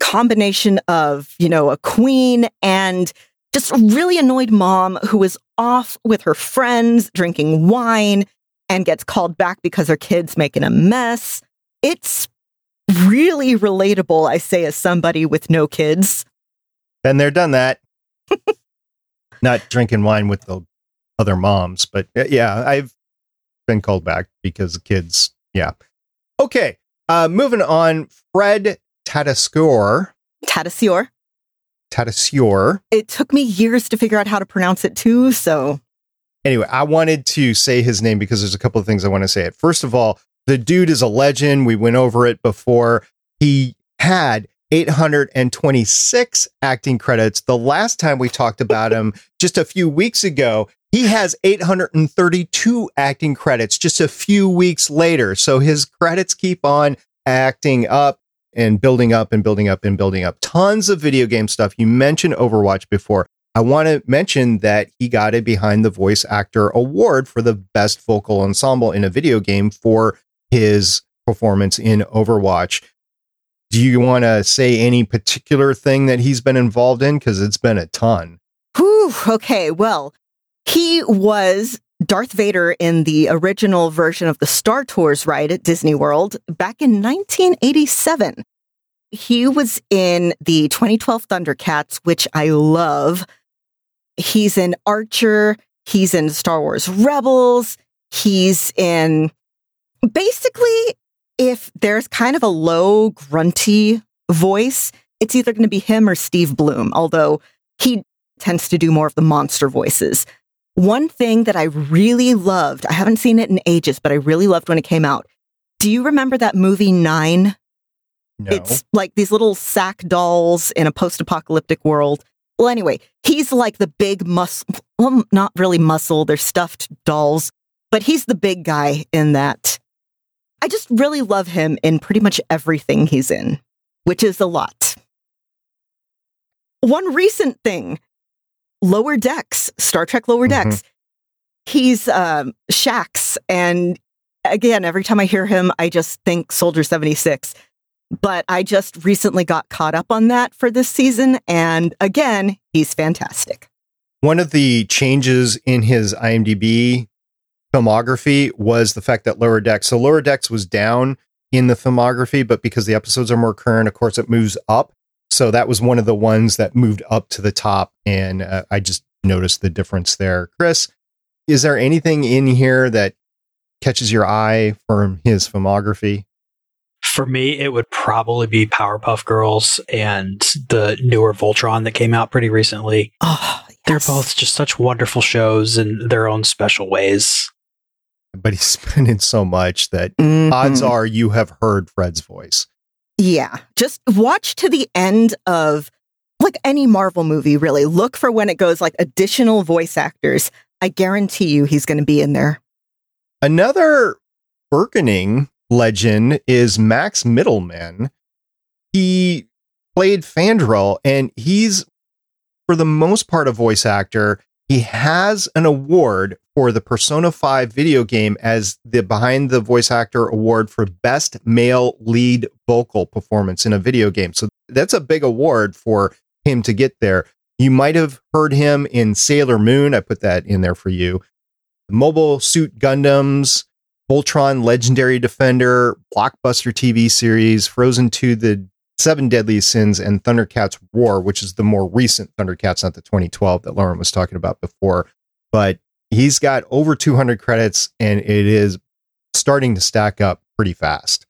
combination of, you know, a queen and just a really annoyed mom who was off with her friends drinking wine and gets called back because her kid's making a mess. It's really relatable, I say, as somebody with no kids. Been there, done that. Not drinking wine with the other moms, but uh, yeah, I've been called back because the kids. Yeah. Okay. Uh, moving on. Fred Tadascore. Tadasior. Tadasior. It took me years to figure out how to pronounce it too, so Anyway, I wanted to say his name because there's a couple of things I want to say. It first of all, the dude is a legend. We went over it before. He had 826 acting credits. The last time we talked about him, just a few weeks ago, he has 832 acting credits just a few weeks later. So his credits keep on acting up and building up and building up and building up. Tons of video game stuff. You mentioned Overwatch before. I want to mention that he got a Behind the Voice Actor Award for the best vocal ensemble in a video game for his performance in Overwatch. Do you want to say any particular thing that he's been involved in? Because it's been a ton. Whew, okay, well, he was Darth Vader in the original version of the Star Tours ride at Disney World back in 1987. He was in the 2012 Thundercats, which I love. He's in Archer. He's in Star Wars Rebels. He's in basically, if there's kind of a low, grunty voice, it's either going to be him or Steve Blum, although he tends to do more of the monster voices. One thing that I really loved, I haven't seen it in ages, but I really loved when it came out. Do you remember that movie Nine? No. It's like these little sack dolls in a post apocalyptic world. Well, anyway, he's like the big muscle, well, not really muscle, they're stuffed dolls, but he's the big guy in that. I just really love him in pretty much everything he's in, which is a lot. One recent thing Lower Decks, Star Trek Lower Mhm. Decks. He's um, Shax. And again, every time I hear him, I just think Soldier 76 but I just recently got caught up on that for this season. And again, he's fantastic. One of the changes in his IMDb filmography was the fact that Lower Decks, so Lower Decks was down in the filmography, but because the episodes are more current, of course, it moves up. So that was one of the ones that moved up to the top. And uh, I just noticed the difference there. Chris, is there anything in here that catches your eye from his filmography? For me, it would probably be Powerpuff Girls and the newer Voltron that came out pretty recently. Oh, They're both just such wonderful shows in their own special ways. But he's spending so much that Mhm. odds are you have heard Fred's voice. Yeah. Just watch to the end of like any Marvel movie, really. Look for when it goes like additional voice actors. I guarantee you he's going to be in there. Another Birkening legend is Max Mittelman. He played Fandral, and he's, for the most part, a voice actor. He has an award for the Persona 5 video game as the Behind the Voice Actor Award for Best Male Lead Vocal Performance in a Video Game. So that's a big award for him to get there. You might have heard him in Sailor Moon. I put that in there for you. Mobile Suit Gundams, Voltron Legendary Defender, Blockbuster TV series, Frozen 2 The Seven Deadly Sins, and Thundercats War, which is the more recent Thundercats, not the 2012 that Lauren was talking about before. But he's got over 200 credits and it is starting to stack up pretty fast.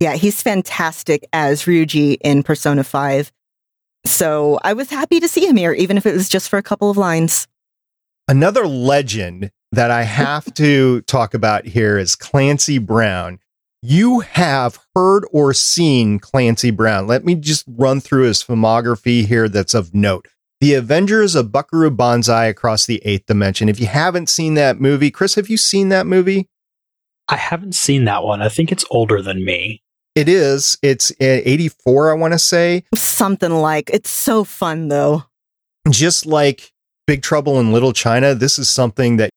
Yeah, he's fantastic as Ryuji in Persona 5. So I was happy to see him here, even if it was just for a couple of lines. Another legend that I have to talk about here is Clancy Brown. You have heard or seen Clancy Brown. Let me just run through his filmography here that's of note. The Avengers of Buckaroo Banzai Across the Eighth Dimension. If you haven't seen that movie, Chris, have you seen that movie? I haven't seen that one. I think it's older than me. It is. It's uh, 84, I want to say. Something like it's so fun though. Just like Big Trouble in Little China, this is something that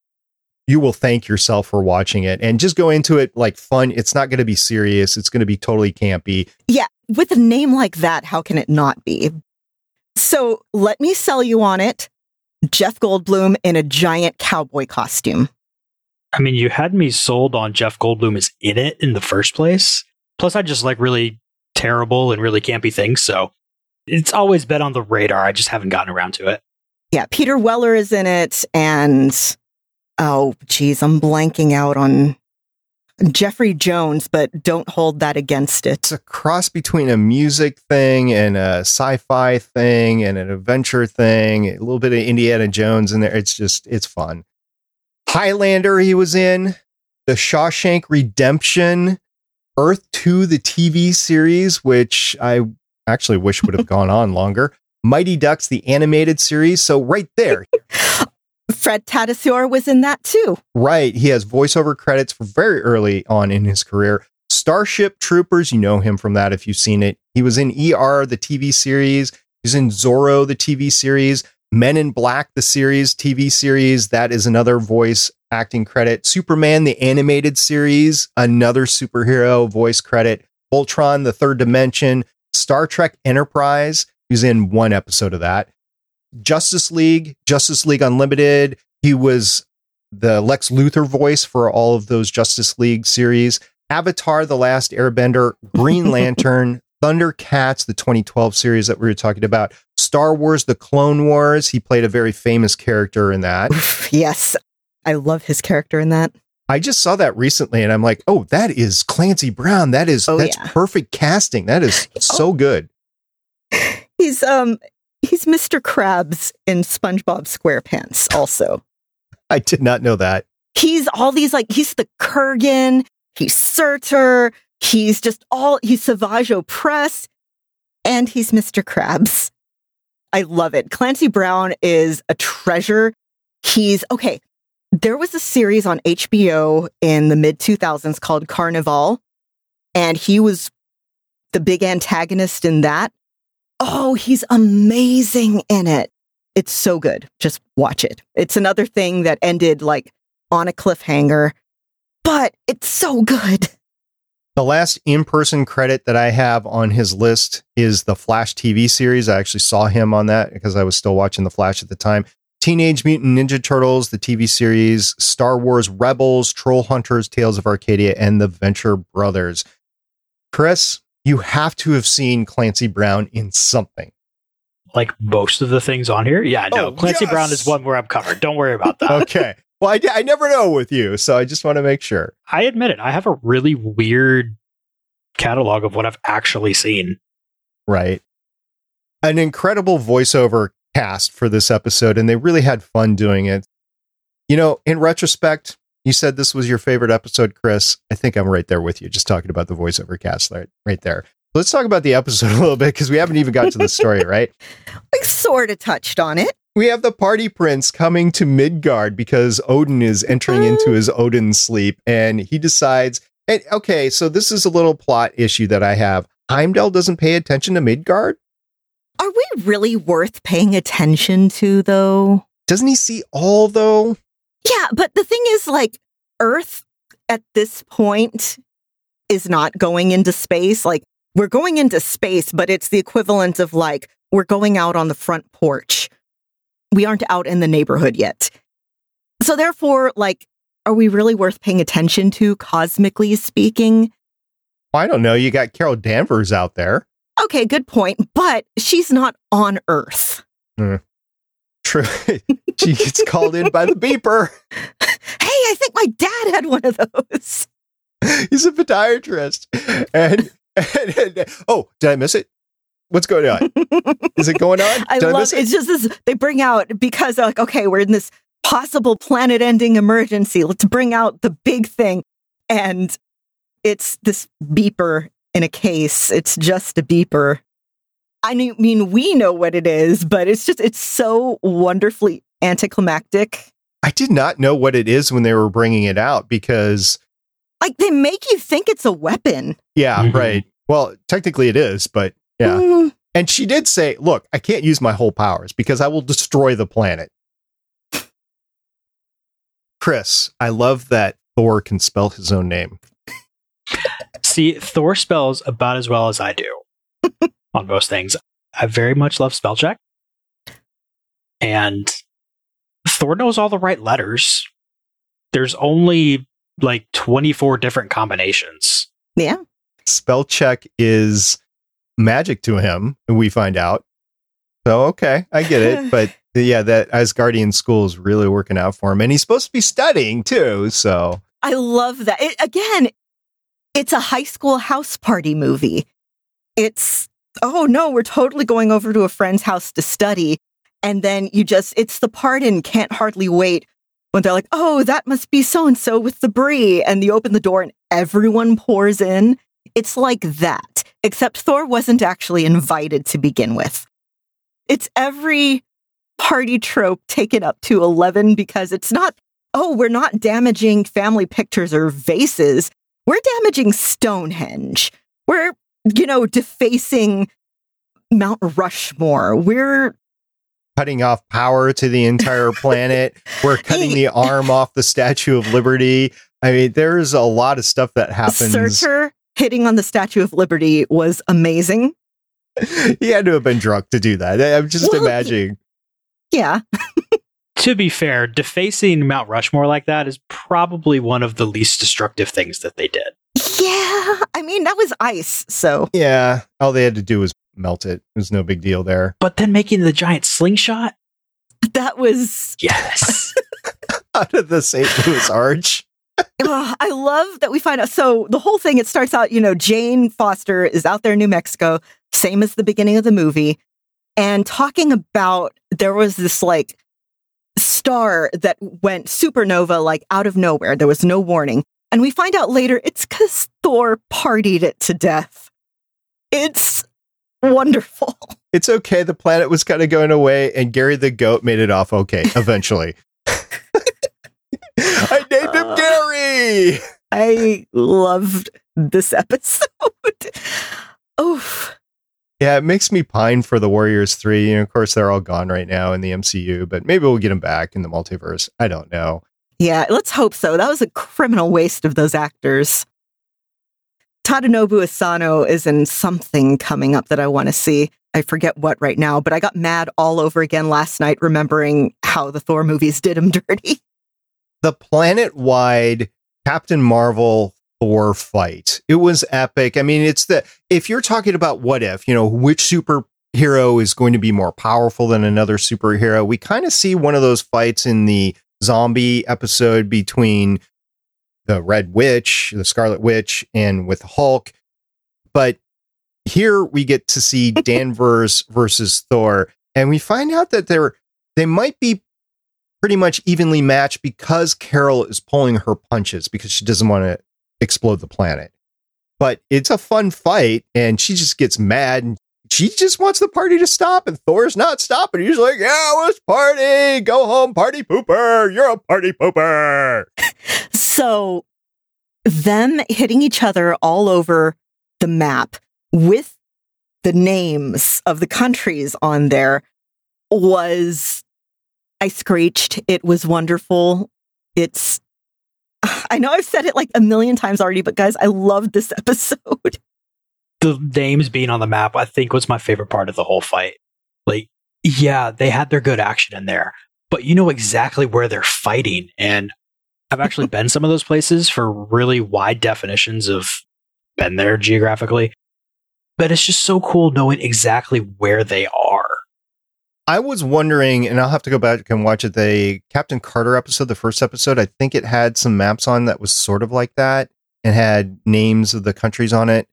you will thank yourself for watching it and just go into it like fun. It's not going to be serious. It's going to be totally campy. Yeah, with a name like that, how can it not be? So let me sell you on it. Jeff Goldblum in a giant cowboy costume. I mean, you had me sold on Jeff Goldblum is in it in the first place. Plus, I just like really terrible and really campy things. So it's always been on the radar. I just haven't gotten around to it. Yeah, Peter Weller is in it, and oh, geez, I'm blanking out on. Jeffrey Jones, but don't hold that against it. It's a cross between a music thing and a sci-fi thing and an adventure thing, a little bit of Indiana Jones in there. It's just it's fun. Highlander he was in, The Shawshank Redemption, Earth 2 the TV series which I actually wish would have gone on longer. Mighty Ducks the animated series. So right there. Fred Tatasciore was in that too. Right. He has voiceover credits for very early on in his career. Starship Troopers, you know him from that if you've seen it. He was in ER, the TV series. He's in Zorro, the TV series. Men in Black, the series, TV series. That is another voice acting credit. Superman, the animated series, another superhero voice credit. Voltron, the third dimension. Star Trek Enterprise, he's in one episode of that. Justice League, Justice League Unlimited. He was the Lex Luthor voice for all of those Justice League series. Avatar, The Last Airbender, Green Lantern, Thundercats, the 2012 series that we were talking about, Star Wars, The Clone Wars. He played a very famous character in that. yes. I love his character in that. I just saw that recently and I'm like, oh, that is Clancy Brown. That is, oh, that's yeah. perfect casting. That is so good. He's, um, he's Mr. Krabs in SpongeBob SquarePants also. I did not know that. He's all these like he's the Kurgan, he's Surtur, he's just all he's Savage Opress, and he's Mr. Krabs. I love it. Clancy Brown is a treasure. He's okay. There was a series on HBO in the mid 2000s called Carnivàle, and he was the big antagonist in that. Oh, he's amazing in it. It's so good. Just watch it. It's another thing that ended like on a cliffhanger, but it's so good. The last in person credit that I have on his list is the Flash TV series. I actually saw him on that because I was still watching The Flash at the time. Teenage Mutant Ninja Turtles, the TV series, Star Wars Rebels, Trollhunters, Tales of Arcadia, and the Venture Brothers. Chris, you have to have seen Clancy Brown in something. Like most of the things on here? Yeah, no. Oh, Clancy yes! Brown is one where I'm covered. Don't worry about that. okay. Well, I, I never know with you, so I just want to make sure. I admit it. I have a really weird catalog of what I've actually seen. Right. An incredible voiceover cast for this episode, and they really had fun doing it. You know, in retrospect, you said this was your favorite episode, Chris. I think I'm right there with you, just talking about the voiceover cast right, right there. Let's talk about the episode a little bit because we haven't even got to the story, right? We sort of touched on it. We have the party prince coming to Midgard because Odin is entering into mm. his Odin sleep and he decides, and okay, so this is a little plot issue that I have. Heimdall doesn't pay attention to Midgard? Are we really worth paying attention to, though? Doesn't he see all, though? Yeah, but the thing is, like, Earth at this point is not going into space. Like, we're going into space, but it's the equivalent of like, we're going out on the front porch. We aren't out in the neighborhood yet. So, therefore, like, are we really worth paying attention to, cosmically speaking? I don't know. You got Carol Danvers out there. Okay, good point. But she's not on Earth. Mm. True. she gets called in by the beeper. Hey, I think my dad had one of those. He's a podiatrist. And, and, and, oh, did I miss it? What's going on? Is it going on? I love I it? it's just this they bring out because they're like, okay, we're in this possible planet ending emergency. Let's bring out the big thing. And it's this beeper in a case. It's just a beeper. I mean, we know what it is, but it's just, it's so wonderfully anticlimactic. I did not know what it is when they were bringing it out because. Like, they make you think it's a weapon. Yeah, mm-hmm. right. Well, technically it is, but yeah. Mm. And she did say, look, I can't use my whole powers because I will destroy the planet. Chris, I love that Thor can spell his own name. See, Thor spells about as well as I do on most things. I very much love spell check. And Thor knows all the right letters. There's only like 24 different combinations. Yeah. Spell check is magic to him, we find out. So, okay, I get it. but yeah, that Asgardian school is really working out for him. And he's supposed to be studying too. So, I love that. It, again, it's a high school house party movie. It's, oh no, we're totally going over to a friend's house to study. And then you just, it's the part in Can't Hardly Wait when they're like, oh, that must be so and so with the brie. And you open the door and everyone pours in. It's like that, except Thor wasn't actually invited to begin with. It's every party trope taken up to 11 because it's not, oh, we're not damaging family pictures or vases. We're damaging Stonehenge. We're, you know, defacing Mount Rushmore. We're cutting off power to the entire planet. We're cutting the arm off the Statue of Liberty. I mean, there's a lot of stuff that happens. Surtur hitting on the Statue of Liberty was amazing. he had to have been drunk to do that. I'm just well, imagining. Yeah. to be fair, defacing Mount Rushmore like that is probably one of the least destructive things that they did. Yeah. I mean, that was ice. So. Yeah. All they had to do was melt it. It was no big deal there. But then making the giant slingshot? That was. Yes. Out of the St. Louis Arch. oh, I love that we find out. So the whole thing, it starts out, you know, Jane Foster is out there in New Mexico, same as the beginning of the movie, and talking about there was this like star that went supernova like out of nowhere. There was no warning. And we find out later it's because Thor partied it to death. It's wonderful. It's okay. The planet was kind of going away, and Gary the goat made it off okay eventually. I named him uh, Gary. I loved this episode. Oof. Yeah, it makes me pine for the Warriors 3. And of course, they're all gone right now in the MCU, but maybe we'll get them back in the multiverse. I don't know. Yeah, let's hope so. That was a criminal waste of those actors. Tadanobu Asano is in something coming up that I want to see. I forget what right now, but I got mad all over again last night remembering how the Thor movies did him dirty. The planet wide Captain Marvel Thor fight. It was epic. I mean, it's the, if you're talking about what if, you know, which superhero is going to be more powerful than another superhero, we kind of see one of those fights in the zombie episode between the Red Witch, the Scarlet Witch, and with Hulk. But here we get to see Danvers versus Thor, and we find out that they're they might be pretty much evenly matched because Carol is pulling her punches because she doesn't want to explode the planet. But it's a fun fight, and she just gets mad and she just wants the party to stop, and Thor's not stopping. He's like, Yeah, let's party. Go home, party pooper. You're a party pooper. So, them hitting each other all over the map with the names of the countries on there was, I screeched. It was wonderful. It's, I know I've said it like a million times already, but guys, I loved this episode. The names being on the map, I think, was my favorite part of the whole fight. Like, yeah, they had their good action in there, but you know exactly where they're fighting. And I've actually been some of those places for really wide definitions of been there geographically. But it's just so cool knowing exactly where they are. I was wondering, and I'll have to go back and watch it. The Captain Carter episode, the first episode, I think it had some maps on that was sort of like that and had names of the countries on it.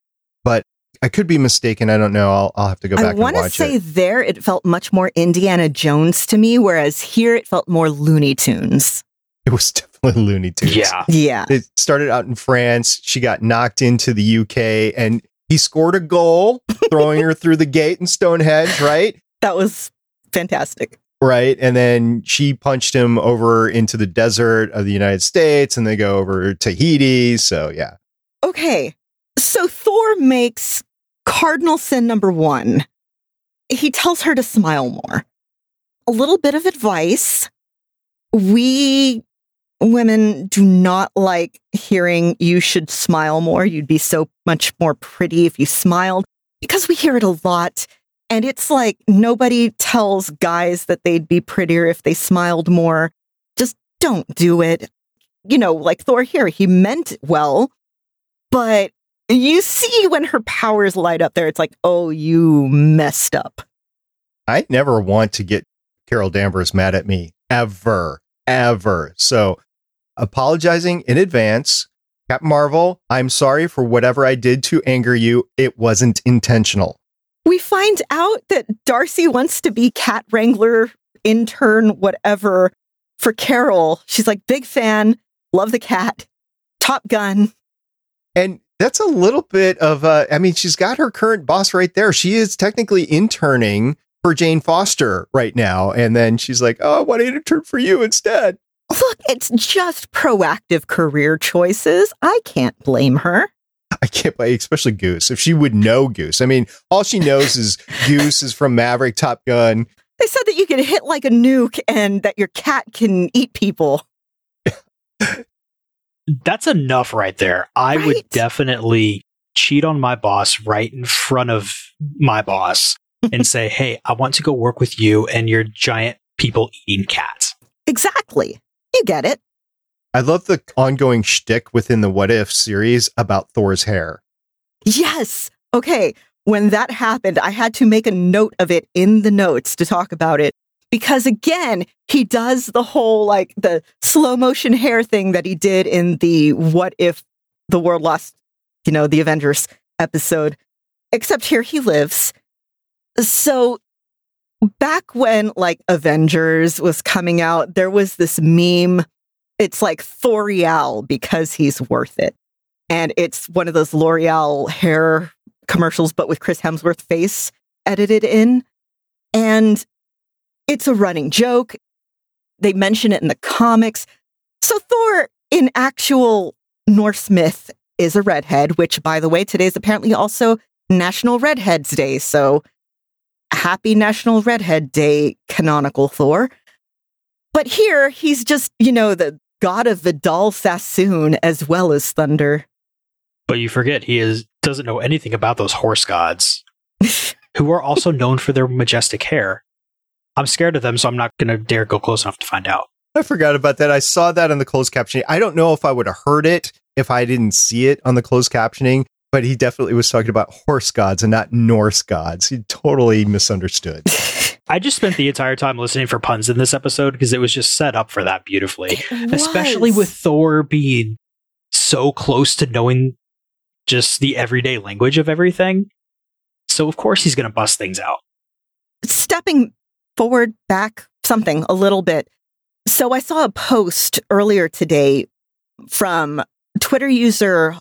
But I could be mistaken. I don't know. I'll, I'll have to go back I want to say it. there it felt much more Indiana Jones to me, whereas here it felt more Looney Tunes. It was definitely Looney Tunes. Yeah. Yeah. It started out in France. She got knocked into the UK and he scored a goal, throwing her through the gate in Stonehenge, right? That was fantastic. Right. And then she punched him over into the desert of the United States and they go over Tahiti. So, yeah. Okay. So Thor makes cardinal sin number one. He tells her to smile more. A little bit of advice. We women do not like hearing you should smile more. You'd be so much more pretty if you smiled because we hear it a lot. And it's like nobody tells guys that they'd be prettier if they smiled more. Just don't do it. You know, like Thor here, he meant well, but you see when her powers light up there, it's like, oh, you messed up. I never want to get Carol Danvers mad at me ever, ever. So apologizing in advance. Captain Marvel, I'm sorry for whatever I did to anger you. It wasn't intentional. We find out that Darcy wants to be cat wrangler, intern, whatever for Carol. She's like, big fan, love the cat, Top Gun. And that's a little bit of, uh, I mean, she's got her current boss right there. She is technically interning for Jane Foster right now. And then she's like, oh, I want to intern for you instead. Look, it's just proactive career choices. I can't blame her. I can't blame, especially Goose. If she would know Goose, I mean, all she knows is Goose is from Maverick, Top Gun. They said that you can hit like a nuke and that your cat can eat people. That's enough right there. I Right? would definitely cheat on my boss right in front of my boss and say, Hey, I want to go work with you and your giant people eating cats. Exactly. You get it. I love the ongoing shtick within the What If series about Thor's hair. Yes. Okay. When that happened, I had to make a note of it in the notes to talk about it because again, he does the whole like the slow motion hair thing that he did in the what if the world lost, you know, the Avengers episode. Except here he lives. So back when like Avengers was coming out, there was this meme. It's like Thorial because he's worth it. And it's one of those L'Oreal hair commercials, but with Chris Hemsworth face edited in. And it's a running joke. They mention it in the comics. So Thor, in actual Norse myth, is a redhead, which, by the way, today is apparently also National Redheads Day. So happy National Redhead Day, canonical Thor. But here, he's just, you know, the god of Vidal Sassoon as well as thunder. But you forget he is doesn't know anything about those horse gods, who are also known for their majestic hair. I'm scared of them, so I'm not gonna dare go close enough to find out. I forgot about that. I saw that on the closed captioning. I don't know if I would have heard it if I didn't see it on the closed captioning, but he definitely was talking about horse gods and not Norse gods. He totally misunderstood. I just spent the entire time listening for puns in this episode because it was just set up for that beautifully. Especially with Thor being so close to knowing just the everyday language of everything. So of course he's going to bust things out. stepping forward, back, something a little bit. So I saw a post earlier today from Twitter user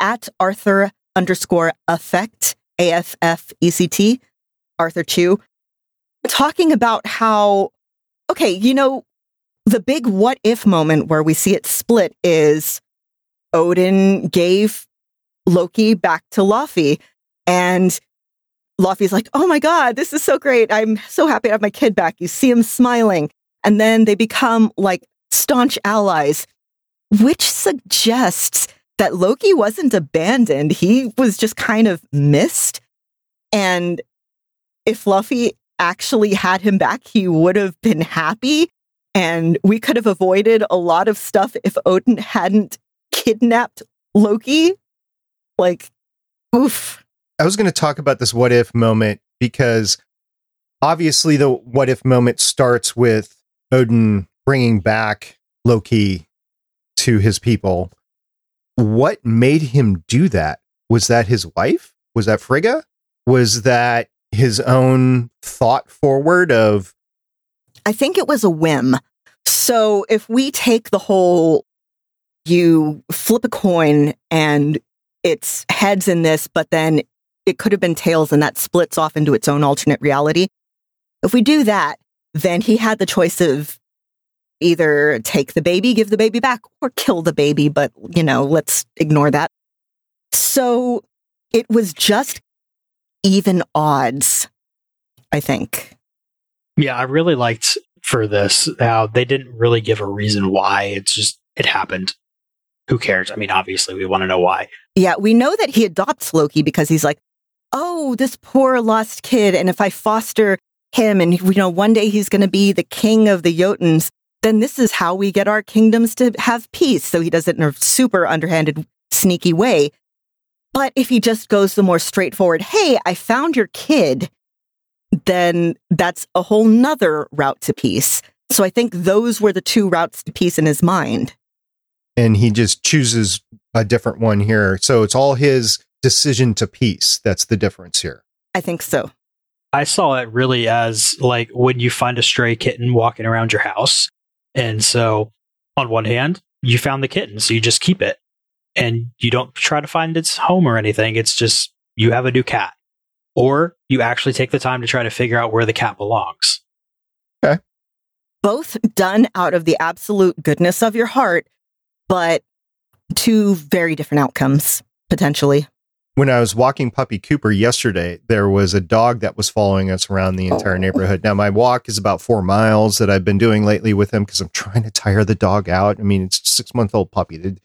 at Arthur underscore affect, A F F E C T, Arthur Chu, talking about how, okay, you know, the big what if moment where we see it split is Odin gave Loki back to Laufey and Laufey's like, oh my God, this is so great. I'm so happy to have my kid back. You see him smiling. And then they become like staunch allies, which suggests that Loki wasn't abandoned. He was just kind of missed. And if Laufey actually had him back, he would have been happy. And we could have avoided a lot of stuff if Odin hadn't kidnapped Loki. Like, oof. I was going to talk about this what if moment because obviously the what if moment starts with Odin bringing back Loki to his people. What made him do that? Was that his wife? Was that Frigga? Was that his own thought forward of I think it was a whim. So if we take the whole, you flip a coin and it's heads in this, but then it could have been tails and that splits off into its own alternate reality. If we do that, then he had the choice of either take the baby, give the baby back, or kill the baby. But, you know, let's ignore that. So it was just even odds, I think. Yeah, I really liked for this how they didn't really give a reason why. It's just it happened. Who cares? I mean, obviously we want to know why. Yeah, we know that he adopts Loki because he's like, oh, this poor lost kid. And if I foster him and, you know, one day he's going to be the king of the Jotuns, then this is how we get our kingdoms to have peace. So he does it in a super underhanded, sneaky way. But if he just goes the more straightforward, hey, I found your kid, then that's a whole nother route to peace. So I think those were the two routes to peace in his mind. and he just chooses a different one here. So it's all his decision to peace that's the difference here. I think so. I saw it really as like when you find a stray kitten walking around your house. And so on one hand, you found the kitten, so you just keep it and you don't try to find its home or anything. It's just you have a new cat. Or you actually take the time to try to figure out where the cat belongs. Okay. Both done out of the absolute goodness of your heart, but two very different outcomes potentially. When I was walking Puppy Cooper yesterday, there was a dog that was following us around the entire Oh. neighborhood. Now, my walk is about four miles that I've been doing lately with him because I'm trying to tire the dog out. I mean, it's a six month old puppy. The,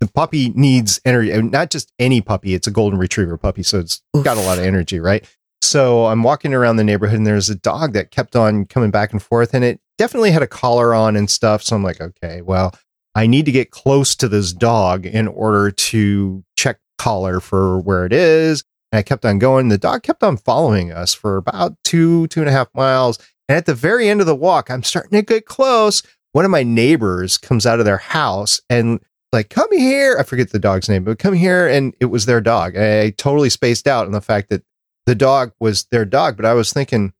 the puppy needs energy, not just any puppy, it's a golden retriever puppy. So it's got a lot of energy, right? So I'm walking around the neighborhood and there's a dog that kept on coming back and forth and it definitely had a collar on and stuff. So I'm like, okay, well, I need to get close to this dog in order to check collar for where it is. And I kept on going. The dog kept on following us for about two, two and a half miles. And at the very end of the walk, I'm starting to get close. One of my neighbors comes out of their house and like, come here. I forget the dog's name, but come here. And it was their dog. I totally spaced out on the fact that the dog was their dog. But I was thinking,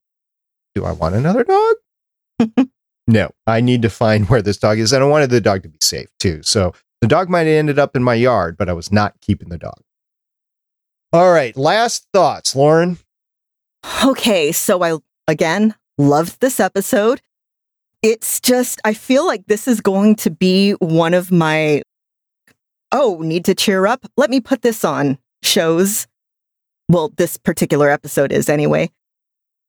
do I want another dog? no, I need to find where this dog is. And I wanted the dog to be safe too. So the dog might have ended up in my yard, but I was not keeping the dog. All right. Last thoughts, Lauren. Okay, so I again loved this episode. It's just I feel like this is going to be one of my oh, need to cheer up. Let me put this on shows. Well, this particular episode is anyway.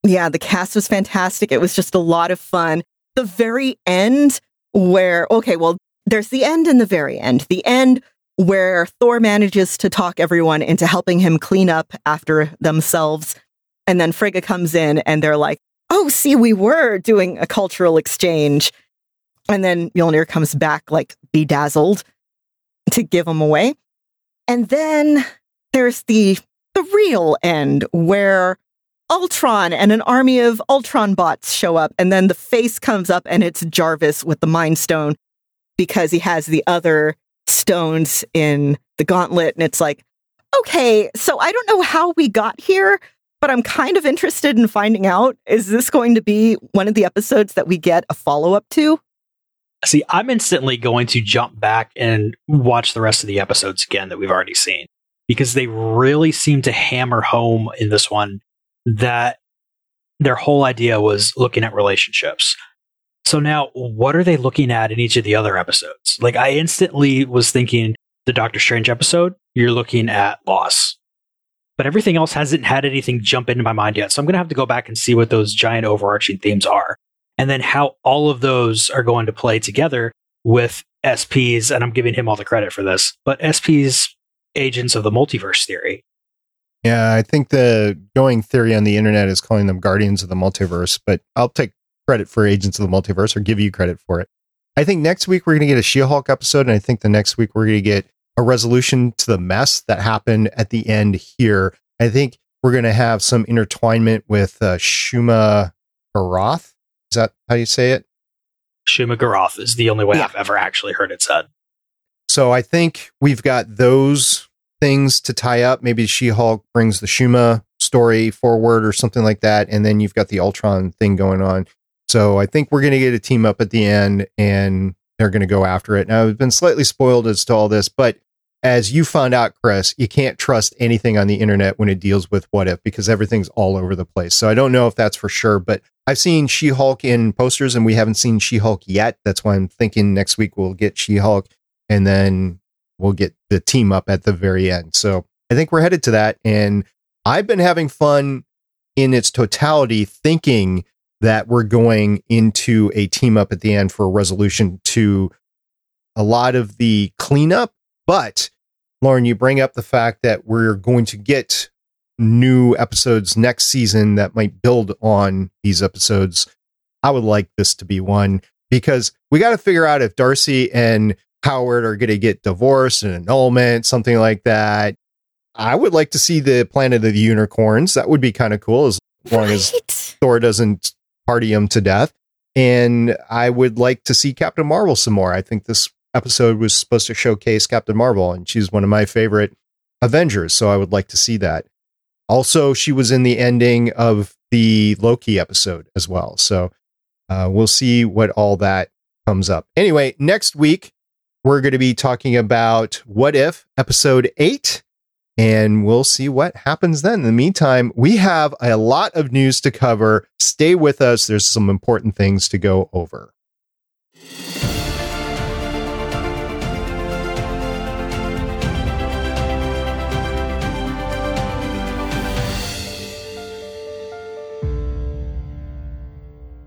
Yeah, the cast was fantastic. It was just a lot of fun. The very end where okay, well, there's the end and the very end. The end where Thor manages to talk everyone into helping him clean up after themselves and then Frigga comes in and they're like, oh, see, we were doing a cultural exchange. And then Mjolnir comes back like bedazzled to give them away. And then there's the the real end where Ultron and an army of Ultron bots show up, and then the face comes up and it's Jarvis with the Mind Stone because he has the other stones in the gauntlet. And it's like, okay, so I don't know how we got here, but I'm kind of interested in finding out. Is this going to be one of the episodes that we get a follow up to? See, I'm instantly going to jump back and watch the rest of the episodes again that we've already seen because they really seem to hammer home in this one that their whole idea was looking at relationships. So now, what are they looking at in each of the other episodes? Like, I instantly was thinking the Doctor Strange episode, you're looking at loss. But everything else hasn't had anything jump into my mind yet. So I'm going to have to go back and see what those giant overarching themes are. And then how all of those are going to play together with SP's, and I'm giving him all the credit for this, but SP's agents of the multiverse theory. Yeah, I think the going theory on the internet is calling them guardians of the multiverse, but I'll take credit for agents of the multiverse or give you credit for it. I think next week we're going to get a She Hulk episode, and I think the next week we're going to get a resolution to the mess that happened at the end here. I think we're going to have some intertwinement with uh, Shuma Barath. Is that how you say it? Shuma Gorath is the only way Yeah. I've ever actually heard it said. So I think we've got those things to tie up. Maybe She Hulk brings the Shuma story forward or something like that. And then you've got the Ultron thing going on. So I think we're going to get a team up at the end and they're going to go after it. Now, I've been slightly spoiled as to all this, but as you found out, Chris, you can't trust anything on the internet when it deals with what if because everything's all over the place. So I don't know if that's for sure, but I've seen She Hulk in posters and we haven't seen She Hulk yet. That's why I'm thinking next week we'll get She Hulk and then we'll get the team up at the very end. So I think we're headed to that. And I've been having fun in its totality, thinking that we're going into a team up at the end for a resolution to a lot of the cleanup. But Lauren, you bring up the fact that we're going to get new episodes next season that might build on these episodes. I would like this to be one because we got to figure out if Darcy and Howard are going to get divorced and annulment, something like that. I would like to see the Planet of the Unicorns. That would be kind of cool as long as Right. Thor doesn't party him to death. And I would like to see Captain Marvel some more. I think this episode was supposed to showcase Captain Marvel, and she's one of my favorite Avengers. So I would like to see that. Also, she was in the ending of the Loki episode as well. So uh, we'll see what all that comes up. Anyway, next week, we're going to be talking about What If, episode eight, and we'll see what happens then. In the meantime, we have a lot of news to cover. Stay with us, there's some important things to go over.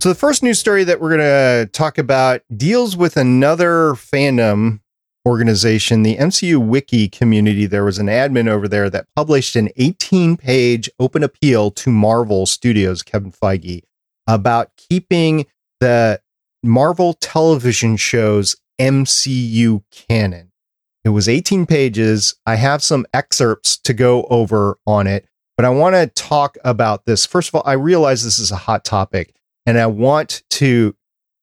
So the first news story that we're going to talk about deals with another fandom organization, the MCU Wiki community. There was an admin over there that published an 18 page open appeal to Marvel Studios, Kevin Feige, about keeping the Marvel television shows MCU canon. It was 18 pages. I have some excerpts to go over on it, but I want to talk about this. First of all, I realize this is a hot topic and I want to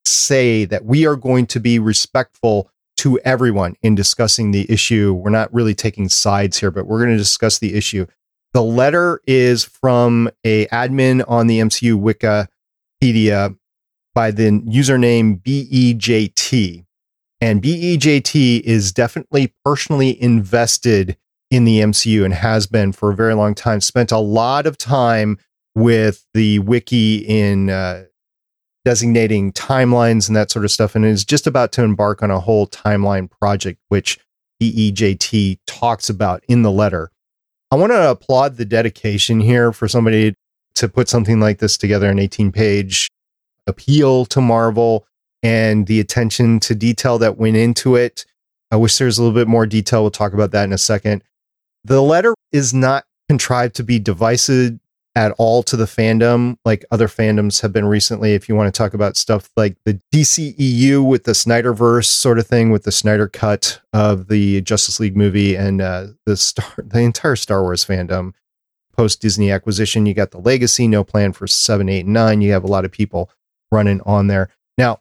say that we are going to be respectful to everyone in discussing the issue. We're not really taking sides here, but we're going to discuss the issue. The letter is from a admin on the MCU Wikipedia by the username BEJT. And BEJT is definitely personally invested in the MCU and has been for a very long time. Spent a lot of time with the wiki in uh, designating timelines and that sort of stuff, and is just about to embark on a whole timeline project, which BEJT talks about in the letter. I want to applaud the dedication here for somebody to put something like this together, an 18 page appeal to Marvel and the attention to detail that went into it. I wish there's a little bit more detail. We'll talk about that in a second. The letter is not contrived to be divisive at all to the fandom, like other fandoms have been recently. If you want to talk about stuff like the DCEU with the Snyderverse sort of thing, with the Snyder cut of the Justice League movie and uh, the star, the entire Star Wars fandom post Disney acquisition, you got the Legacy, no plan for seven, eight, nine. You have a lot of people running on there now.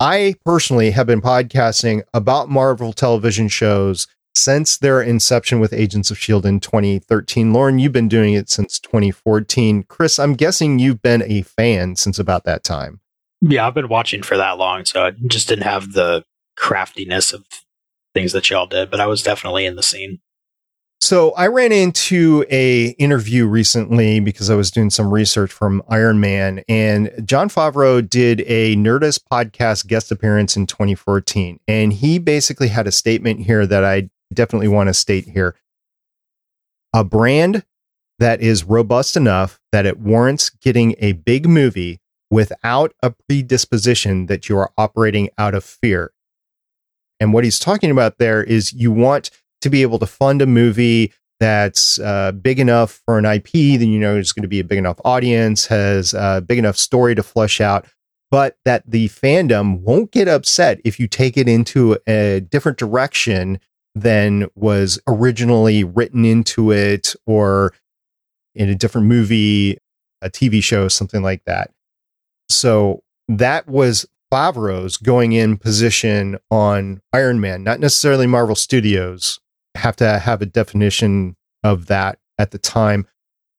I personally have been podcasting about Marvel television shows since their inception with Agents of S.H.I.E.L.D. in 2013. Lauren, you've been doing it since 2014. Chris, I'm guessing you've been a fan since about that time. Yeah, I've been watching for that long, so I just didn't have the craftiness of things that y'all did, but I was definitely in the scene. So I ran into a interview recently because I was doing some research from Iron Man, and Jon Favreau did a Nerdist podcast guest appearance in 2014, and he basically had a statement here that I definitely want to state here. A brand that is robust enough that it warrants getting a big movie without a predisposition that you are operating out of fear. And what he's talking about there is you want to be able to fund a movie that's uh, big enough for an IP, then you know it's going to be a big enough audience, has a big enough story to flesh out, but that the fandom won't get upset if you take it into a different direction than was originally written into it or in a different movie, a TV show, something like that. So that was Favreau's going in position on Iron Man, not necessarily Marvel Studios. Have to have a definition of that at the time.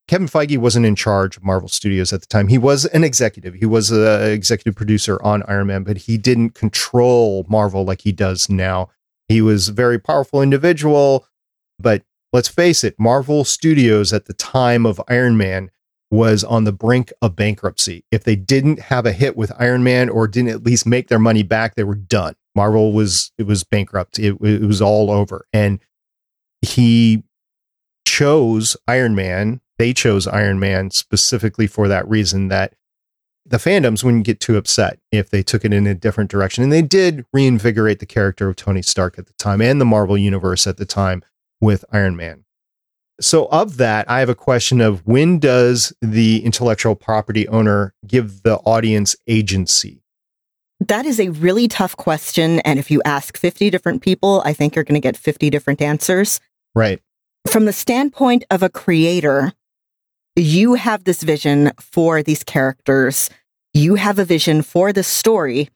Kevin Feige wasn't in charge of Marvel Studios at the time. He was an executive. He was an executive producer on Iron Man, but he didn't control Marvel like he does now. He was a very powerful individual, but let's face it, Marvel Studios at the time of Iron Man was on the brink of bankruptcy. If they didn't have a hit with Iron Man or didn't at least make their money back, they were done. Marvel was it was bankrupt. It, it was all over. And he chose Iron Man. They chose Iron Man specifically for that reason that the fandoms wouldn't get too upset if they took it in a different direction. And they did reinvigorate the character of Tony Stark at the time and the Marvel Universe at the time with Iron Man. So, of that, I have a question of when does the intellectual property owner give the audience agency? That is a really tough question. And if you ask 50 different people, I think you're going to get 50 different answers. Right. From the standpoint of a creator, you have this vision for these characters, you have a vision for the story,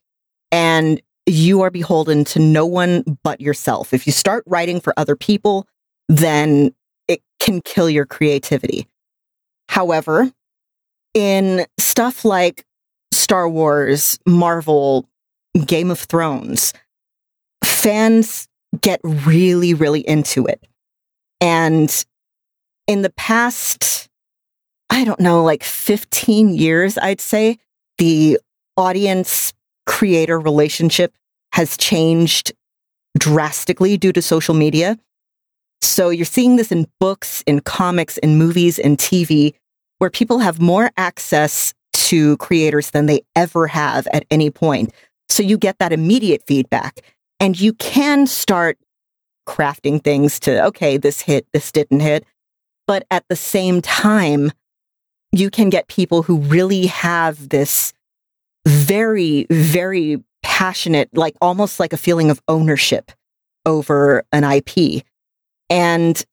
and you are beholden to no one but yourself. If you start writing for other people, then it can kill your creativity. However, in stuff like Star Wars, Marvel, Game of Thrones, fans get really, really into it. And in the past, I don't know, like 15 years, I'd say, the audience creator relationship has changed drastically due to social media. So you're seeing this in books, in comics, in movies, in TV, where people have more access to creators than they ever have at any point. So you get that immediate feedback and you can start crafting things to, okay, this hit, this didn't hit. But at the same time, you can get people who really have this very, very passionate, like almost like a feeling of ownership over an IP. And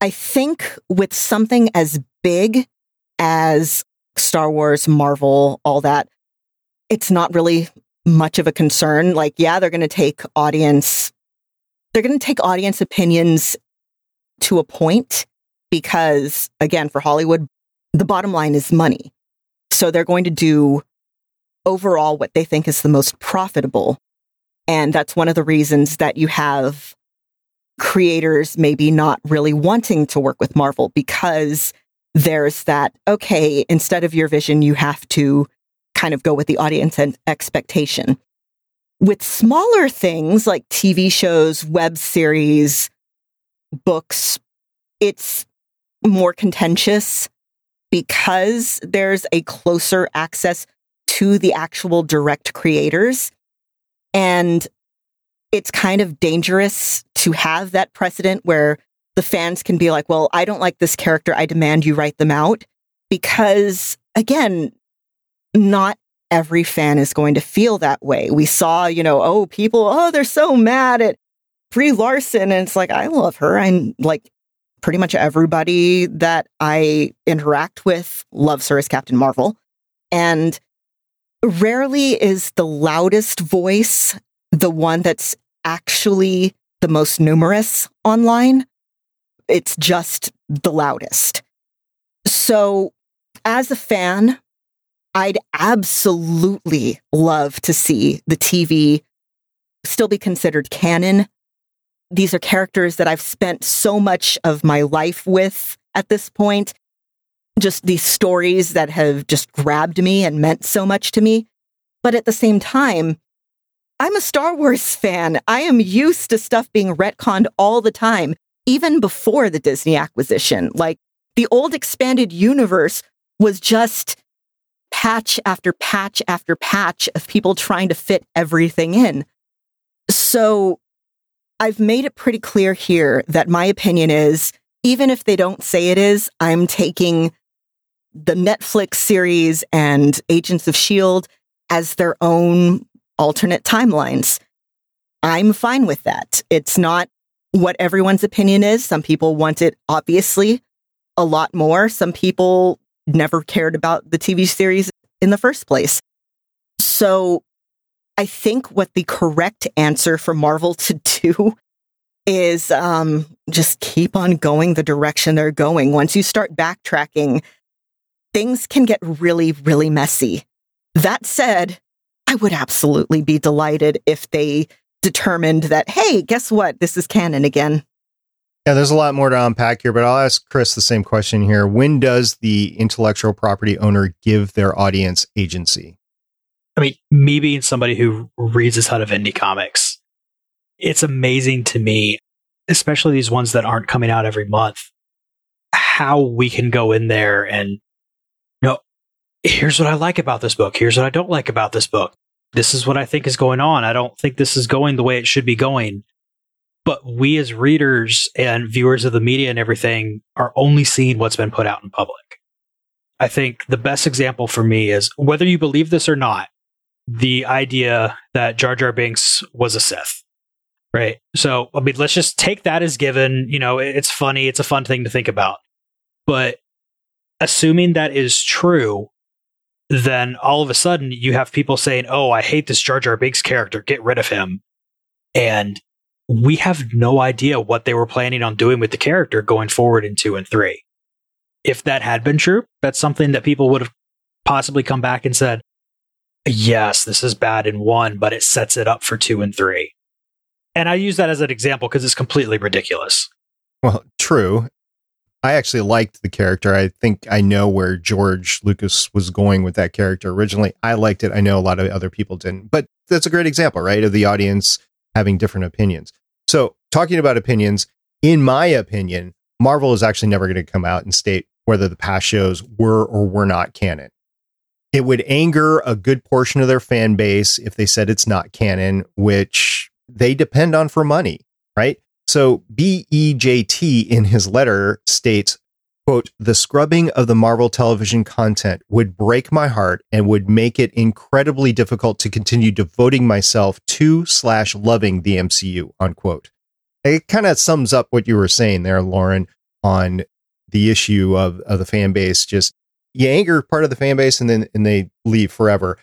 I think with something as big as Star Wars, Marvel, all that, it's not really much of a concern. Like, yeah, they're going to take audience, they're going to take audience opinions to a point because, again, for Hollywood, the bottom line is money. So they're going to do overall what they think is the most profitable. And that's one of the reasons that you have creators maybe not really wanting to work with Marvel because there's that, okay, instead of your vision, you have to kind of go with the audience and expectation. With smaller things like TV shows, web series, books, it's more contentious because there's a closer access to the actual direct creators. And it's kind of dangerous to have that precedent where the fans can be like, well, I don't like this character. I demand you write them out. Because again, not every fan is going to feel that way. We saw, you know, oh, people, oh, they're so mad at Brie Larson. And it's like, I love her. I'm like, pretty much everybody that I interact with loves her as Captain Marvel. And rarely is the loudest voice the one that's actually the most numerous online. It's just the loudest. So, as a fan, I'd absolutely love to see the TV still be considered canon. These are characters that I've spent so much of my life with at this point just these stories that have just grabbed me and meant so much to me. But at the same time, I'm a Star Wars fan. I am used to stuff being retconned all the time, even before the Disney acquisition. Like the old expanded universe was just patch after patch after patch of people trying to fit everything in. So I've made it pretty clear here that my opinion is even if they don't say it is, I'm taking the Netflix series and Agents of S.H.I.E.L.D. as their own alternate timelines. I'm fine with that. It's not what everyone's opinion is. Some people want it, obviously, a lot more. Some people never cared about the TV series in the first place. So I think what the correct answer for Marvel to do is um, just keep on going the direction they're going. Once you start backtracking, things can get really, really messy. That said, I would absolutely be delighted if they determined that, hey, guess what? This is canon again. Yeah, there's a lot more to unpack here, but I'll ask Chris the same question here. When does the intellectual property owner give their audience agency? I mean, me being somebody who reads a ton of indie comics, it's amazing to me, especially these ones that aren't coming out every month, how we can go in there and you know here's what I like about this book. Here's what I don't like about this book. This is what I think is going on. I don't think this is going the way it should be going. But we as readers and viewers of the media and everything are only seeing what's been put out in public. I think the best example for me is whether you believe this or not, the idea that Jar Jar Binks was a Sith. Right. So, I mean, let's just take that as given. You know, it's funny. It's a fun thing to think about. But assuming that is true, then all of a sudden you have people saying, "Oh, I hate this Jar Jar Binks character. Get rid of him." And we have no idea what they were planning on doing with the character going forward in 2 and 3. If that had been true, that's something that people would have possibly come back and said, "Yes, this is bad in 1, but it sets it up for 2 and 3." And I use that as an example because it's completely ridiculous. Well, true. I actually liked the character. I think I know where George Lucas was going with that character originally. I liked it. I know a lot of other people didn't, but that's a great example, right? Of the audience having different opinions. So, talking about opinions, in my opinion, Marvel is actually never going to come out and state whether the past shows were or were not canon. It would anger a good portion of their fan base if they said it's not canon, which they depend on for money, right? So BEJT in his letter states, quote, the scrubbing of the Marvel television content would break my heart and would make it incredibly difficult to continue devoting myself to slash loving the MCU, unquote. It kind of sums up what you were saying there, Lauren, on the issue of, of the fan base. Just you anger part of the fan base and then and they leave forever.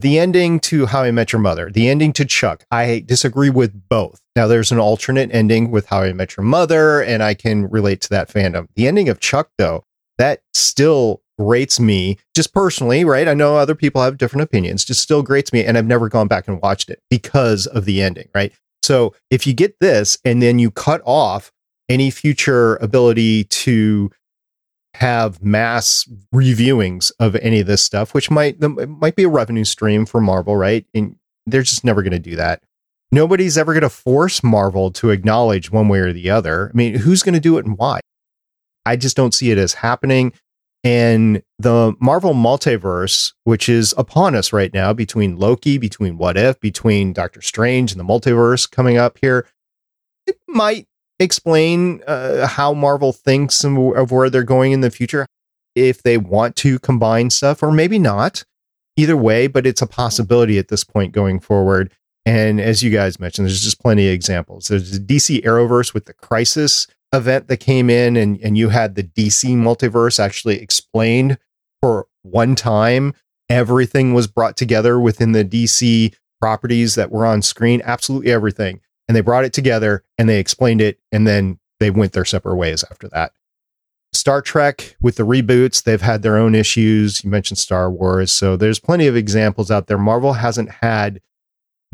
The ending to How I Met Your Mother, the ending to Chuck, I disagree with both. Now, there's an alternate ending with How I Met Your Mother, and I can relate to that fandom. The ending of Chuck, though, that still grates me just personally, right? I know other people have different opinions, just still grates me. And I've never gone back and watched it because of the ending, right? So if you get this and then you cut off any future ability to have mass reviewings of any of this stuff, which might might be a revenue stream for Marvel, right? And they're just never going to do that. Nobody's ever going to force Marvel to acknowledge one way or the other. I mean, who's going to do it and why? I just don't see it as happening. And the Marvel multiverse, which is upon us right now, between Loki, between What If, between Doctor Strange and the multiverse coming up here, it might explain uh, how Marvel thinks of where they're going in the future if they want to combine stuff, or maybe not. Either way, but it's a possibility at this point going forward. And as you guys mentioned, there's just plenty of examples. There's the DC Arrowverse with the Crisis event that came in, and, and you had the DC multiverse actually explained for one time. Everything was brought together within the DC properties that were on screen. Absolutely everything and they brought it together and they explained it and then they went their separate ways after that. Star Trek with the reboots, they've had their own issues. You mentioned Star Wars. So there's plenty of examples out there. Marvel hasn't had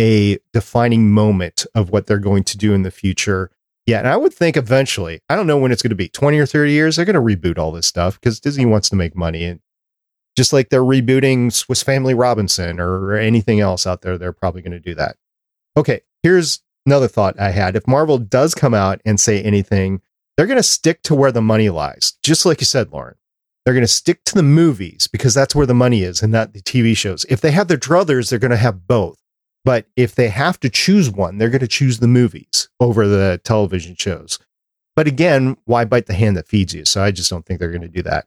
a defining moment of what they're going to do in the future yet. And I would think eventually, I don't know when it's going to be 20 or 30 years, they're going to reboot all this stuff because Disney wants to make money. And just like they're rebooting Swiss Family Robinson or anything else out there, they're probably going to do that. Okay, here's another thought I had. If Marvel does come out and say anything, they're going to stick to where the money lies, just like you said, Lauren. They're going to stick to the movies because that's where the money is and not the TV shows. If they have their druthers, they're going to have both. But if they have to choose one, they're going to choose the movies over the television shows. But again, why bite the hand that feeds you? So I just don't think they're going to do that.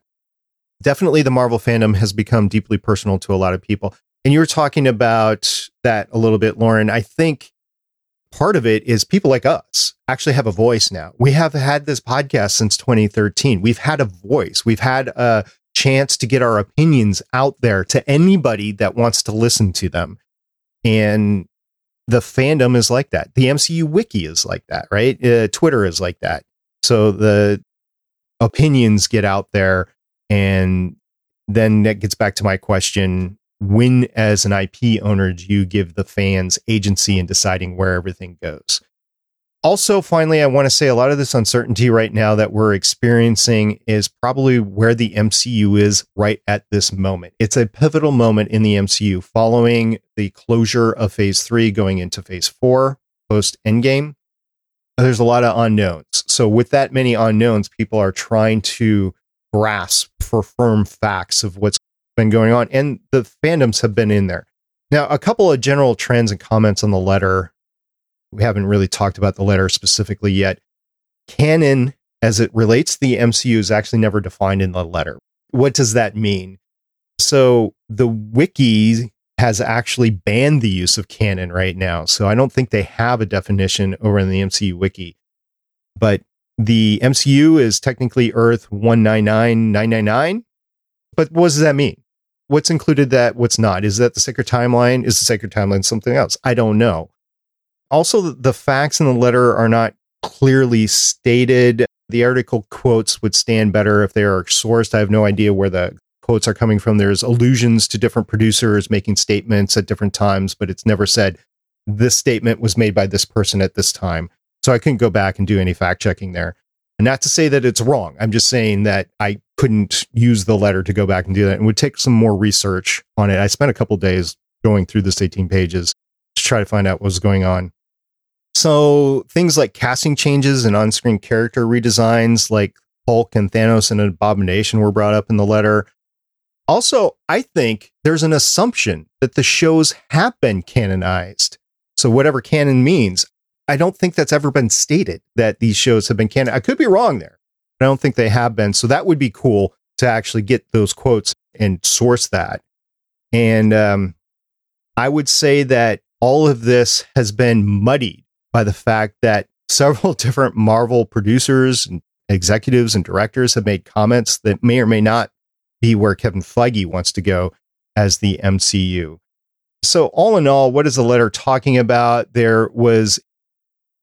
Definitely the Marvel fandom has become deeply personal to a lot of people. And you were talking about that a little bit, Lauren. I think part of it is people like us actually have a voice now. We have had this podcast since 2013. We've had a voice. We've had a chance to get our opinions out there to anybody that wants to listen to them. And the fandom is like that. The MCU wiki is like that, right? Uh, Twitter is like that. So the opinions get out there and then that gets back to my question when as an IP owner do you give the fans agency in deciding where everything goes? Also, finally, I want to say a lot of this uncertainty right now that we're experiencing is probably where the MCU is right at this moment. It's a pivotal moment in the MCU following the closure of phase three going into phase four post endgame. There's a lot of unknowns. So, with that many unknowns, people are trying to grasp for firm facts of what's been going on, and the fandoms have been in there. Now, a couple of general trends and comments on the letter. We haven't really talked about the letter specifically yet. Canon, as it relates to the MCU, is actually never defined in the letter. What does that mean? So the wiki has actually banned the use of canon right now. So I don't think they have a definition over in the MCU wiki. But the MCU is technically Earth 199999. But what does that mean? What's included that what's not? Is that the sacred timeline? Is the sacred timeline something else? I don't know. Also, the facts in the letter are not clearly stated. The article quotes would stand better if they are sourced. I have no idea where the quotes are coming from. There's allusions to different producers making statements at different times, but it's never said this statement was made by this person at this time. So I couldn't go back and do any fact checking there. And not to say that it's wrong. I'm just saying that I couldn't use the letter to go back and do that and would take some more research on it. I spent a couple days going through this 18 pages to try to find out what was going on. So things like casting changes and on-screen character redesigns like Hulk and Thanos and Abomination were brought up in the letter. Also, I think there's an assumption that the shows have been canonized. So whatever canon means, I don't think that's ever been stated that these shows have been canon. I could be wrong there. I don't think they have been. So that would be cool to actually get those quotes and source that. And um, I would say that all of this has been muddied by the fact that several different Marvel producers and executives and directors have made comments that may or may not be where Kevin Feige wants to go as the MCU. So, all in all, what is the letter talking about? There was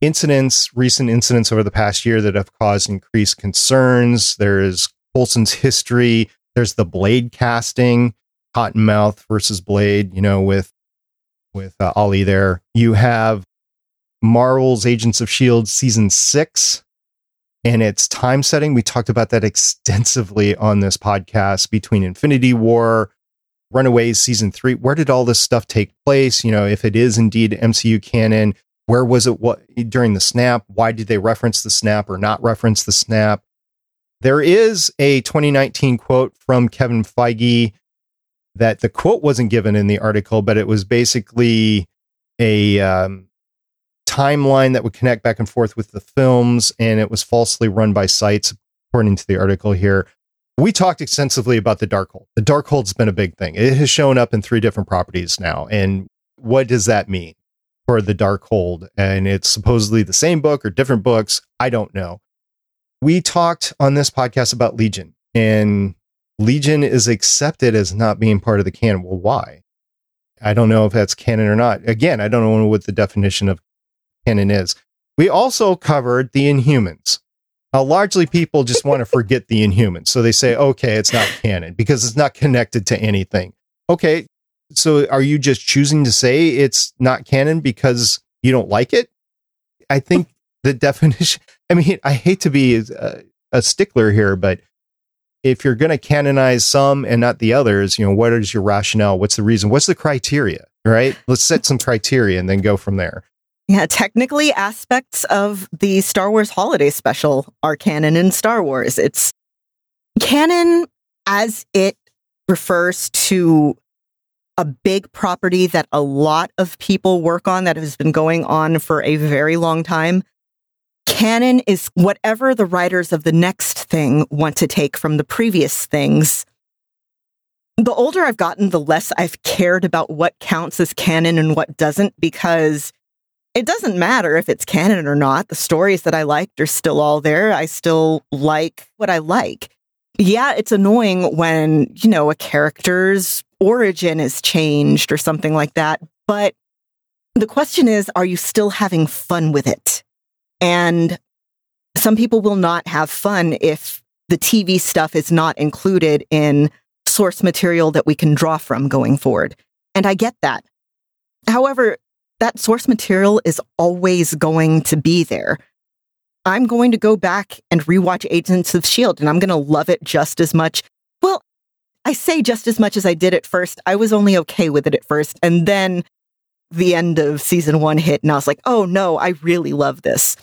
incidents, recent incidents over the past year that have caused increased concerns. There is Coulson's history. There's the Blade casting, Cottonmouth versus Blade, you know, with with uh, Ali there. You have Marvel's Agents of S.H.I.E.L.D. season six and its time setting. We talked about that extensively on this podcast between Infinity War, Runaways season three. Where did all this stuff take place? You know, if it is indeed MCU canon, where was it what during the snap? Why did they reference the snap or not reference the snap? There is a 2019 quote from Kevin Feige that the quote wasn't given in the article, but it was basically a um, timeline that would connect back and forth with the films, and it was falsely run by sites, according to the article here. We talked extensively about the Darkhold. The Darkhold's been a big thing. It has shown up in three different properties now. And what does that mean for the Darkhold? And it's supposedly the same book or different books. I don't know. We talked on this podcast about Legion, and Legion is accepted as not being part of the canon. Well, why? I don't know if that's canon or not. Again, I don't know what the definition of canon is. We also covered the Inhumans. Now, largely people just want to forget the Inhumans. So they say, okay, it's not canon because it's not connected to anything. Okay. So are you just choosing to say it's not canon because you don't like it? I think the definition, I mean, I hate to be a, a stickler here, but if you're going to canonize some and not the others, you know, what is your rationale? What's the reason? What's the criteria? Right? Let's set some criteria and then go from there. Yeah, technically, aspects of the Star Wars holiday special are canon in Star Wars. It's canon as it refers to a big property that a lot of people work on that has been going on for a very long time. Canon is whatever the writers of the next thing want to take from the previous things. The older I've gotten, the less I've cared about what counts as canon and what doesn't because it doesn't matter if it's canon or not. The stories that I liked are still all there. I still like what I like. Yeah, it's annoying when, you know, a character's origin is changed or something like that. But the question is, are you still having fun with it? And some people will not have fun if the TV stuff is not included in source material that we can draw from going forward. And I get that. However, that source material is always going to be there. I'm going to go back and rewatch Agents of S.H.I.E.L.D. and I'm going to love it just as much. I say just as much as I did at first. I was only okay with it at first. And then the end of season one hit and I was like, oh no, I really love this.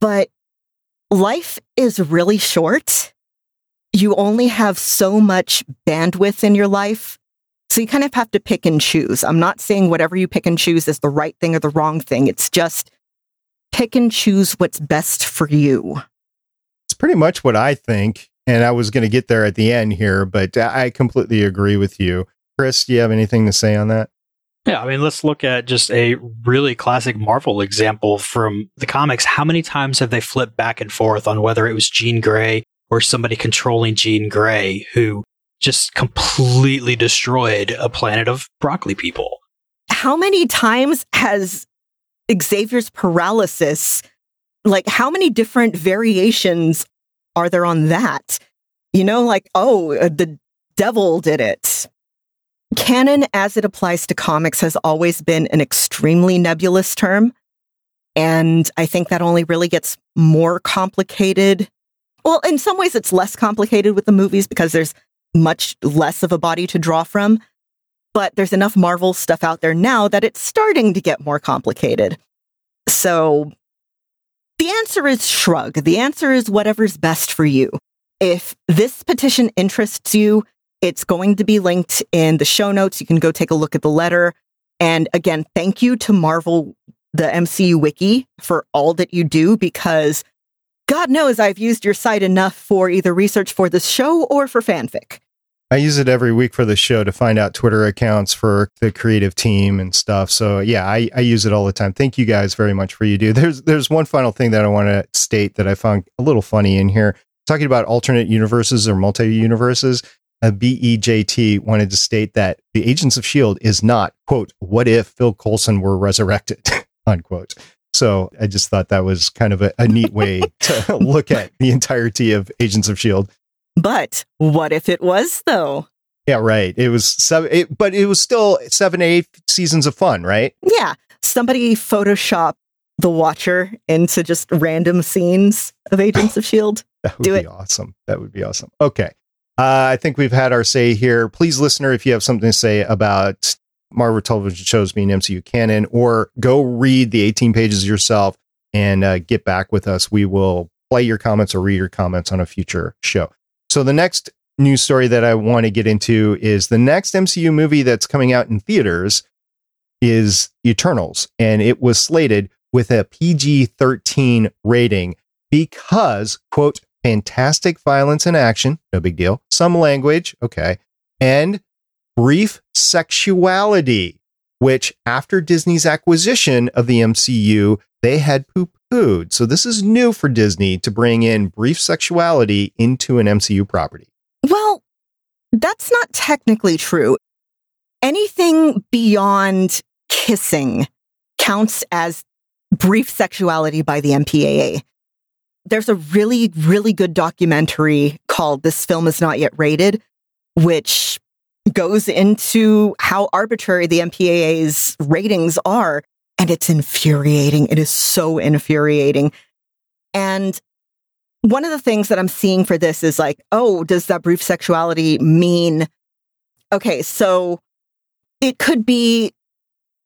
But life is really short. You only have so much bandwidth in your life so you kind of have to pick and choose. I'm not saying whatever you pick and choose is the right thing or the wrong thing. It's just pick and choose what's best for you. It's pretty much what I think. And I was going to get there at the end here, but I completely agree with you. Chris, do you have anything to say on that? Yeah, I mean, let's look at just a really classic Marvel example from the comics. How many times have they flipped back and forth on whether it was Jean Grey or somebody controlling Jean Grey who just completely destroyed a planet of broccoli people. How many times has Xavier's paralysis, like, how many different variations are there on that? You know, like, oh, uh, the devil did it. Canon, as it applies to comics, has always been an extremely nebulous term. And I think that only really gets more complicated. Well, in some ways, it's less complicated with the movies because there's much less of a body to draw from. But there's enough Marvel stuff out there now that it's starting to get more complicated. So the answer is shrug. The answer is whatever's best for you. If this petition interests you, it's going to be linked in the show notes. You can go take a look at the letter. And again, thank you to Marvel, the MCU Wiki, for all that you do because God knows I've used your site enough for either research for this show or for fanfic. I use it every week for the show to find out Twitter accounts for the creative team and stuff. So yeah, I, I use it all the time. Thank you guys very much for you do. There's there's one final thing that I want to state that I found a little funny in here. Talking about alternate universes or multi universes. A uh, BEJT wanted to state that the Agents of S.H.I.E.L.D. is not, quote, what if Phil Coulson were resurrected, unquote. So I just thought that was kind of a, a neat way to look at the entirety of Agents of S.H.I.E.L.D. But what if it was, though? Yeah, right. It was seven, it, but it was still seven, eight seasons of fun, right? Yeah. Somebody Photoshop the Watcher into just random scenes of Agents of S.H.I.E.L.D. That would Do be it. awesome. That would be awesome. Okay. Uh, I think we've had our say here. Please, listener, if you have something to say about Marvel television shows being MCU canon, or go read the 18 pages yourself and uh, get back with us, we will play your comments or read your comments on a future show. So, the next news story that I want to get into is the next MCU movie that's coming out in theaters is Eternals, and it was slated with a PG 13 rating because, quote, fantastic violence and action, no big deal, some language, okay, and brief sexuality, which after Disney's acquisition of the MCU, they had poo pooed. So this is new for Disney to bring in brief sexuality into an MCU property. Well, that's not technically true. Anything beyond kissing counts as brief sexuality by the MPAA. There's a really, really good documentary called This Film Is Not Yet Rated, which goes into how arbitrary the MPAA's ratings are. And it's infuriating. It is so infuriating. And one of the things that I'm seeing for this is like, oh, does that brief sexuality mean, okay, so it could be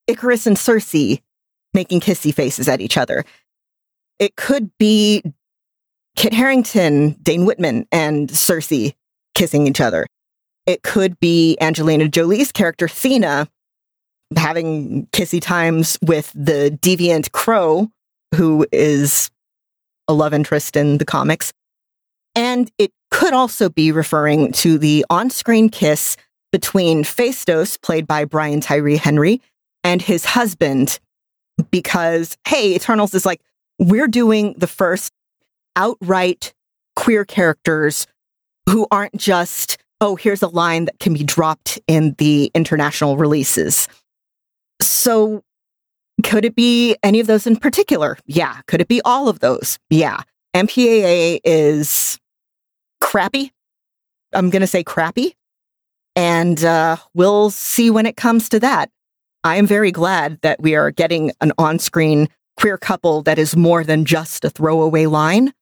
Ikaris and Sersi making kissy faces at each other. It could be Kit Harington, Dane Whitman, and Sersi kissing each other. It could be Angelina Jolie's character, Thena, having kissy times with the deviant Kro, who is a love interest in the comics. And it could also be referring to the on screen kiss between Phastos, played by Brian Tyree Henry, and his husband, because, hey, Eternals is like, we're doing the first outright queer characters who aren't just, oh, here's a line that can be dropped in the international releases. So, could it be any of those in particular? Yeah. Could it be all of those? Yeah. MPAA is crappy. I'm going to say crappy. And uh, we'll see when it comes to that. I am very glad that we are getting an on screen queer couple that is more than just a throwaway line.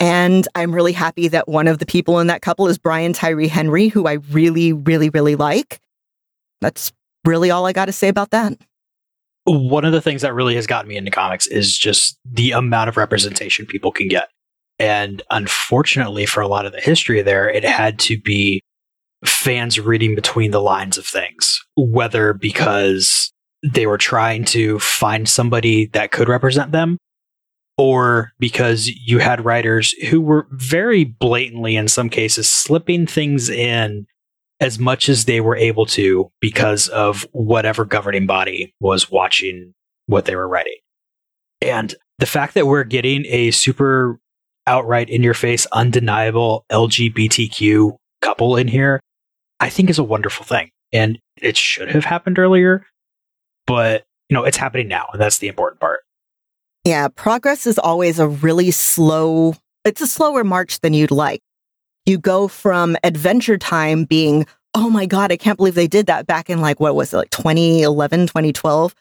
And I'm really happy that one of the people in that couple is Brian Tyree Henry, who I really, really, really like. That's really all I got to say about that. One of the things that really has gotten me into comics is just the amount of representation people can get. And unfortunately, for a lot of the history there, it had to be fans reading between the lines of things, whether because they were trying to find somebody that could represent them or because you had writers who were very blatantly, in some cases, slipping things in as much as they were able to because of whatever governing body was watching what they were writing. And the fact that we're getting a super outright in your face, undeniable LGBTQ couple in here I think is a wonderful thing. And it should have happened earlier, but you know, it's happening now, and that's the important part. Yeah, progress is always a really slow, it's a slower march than you'd like. You go from Adventure Time being, oh my God, I can't believe they did that back in like, what was it, like 2011, 2012,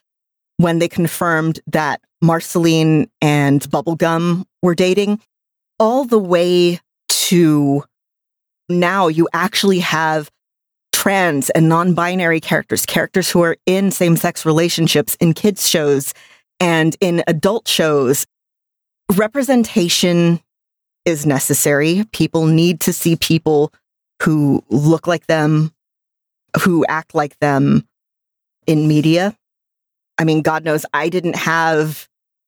when they confirmed that Marceline and Bubblegum were dating, all the way to now you actually have trans and non-binary characters, characters who are in same-sex relationships in kids shows and in adult shows. Representation is necessary. People need to see people who look like them, who act like them in media. I mean, God knows I didn't have,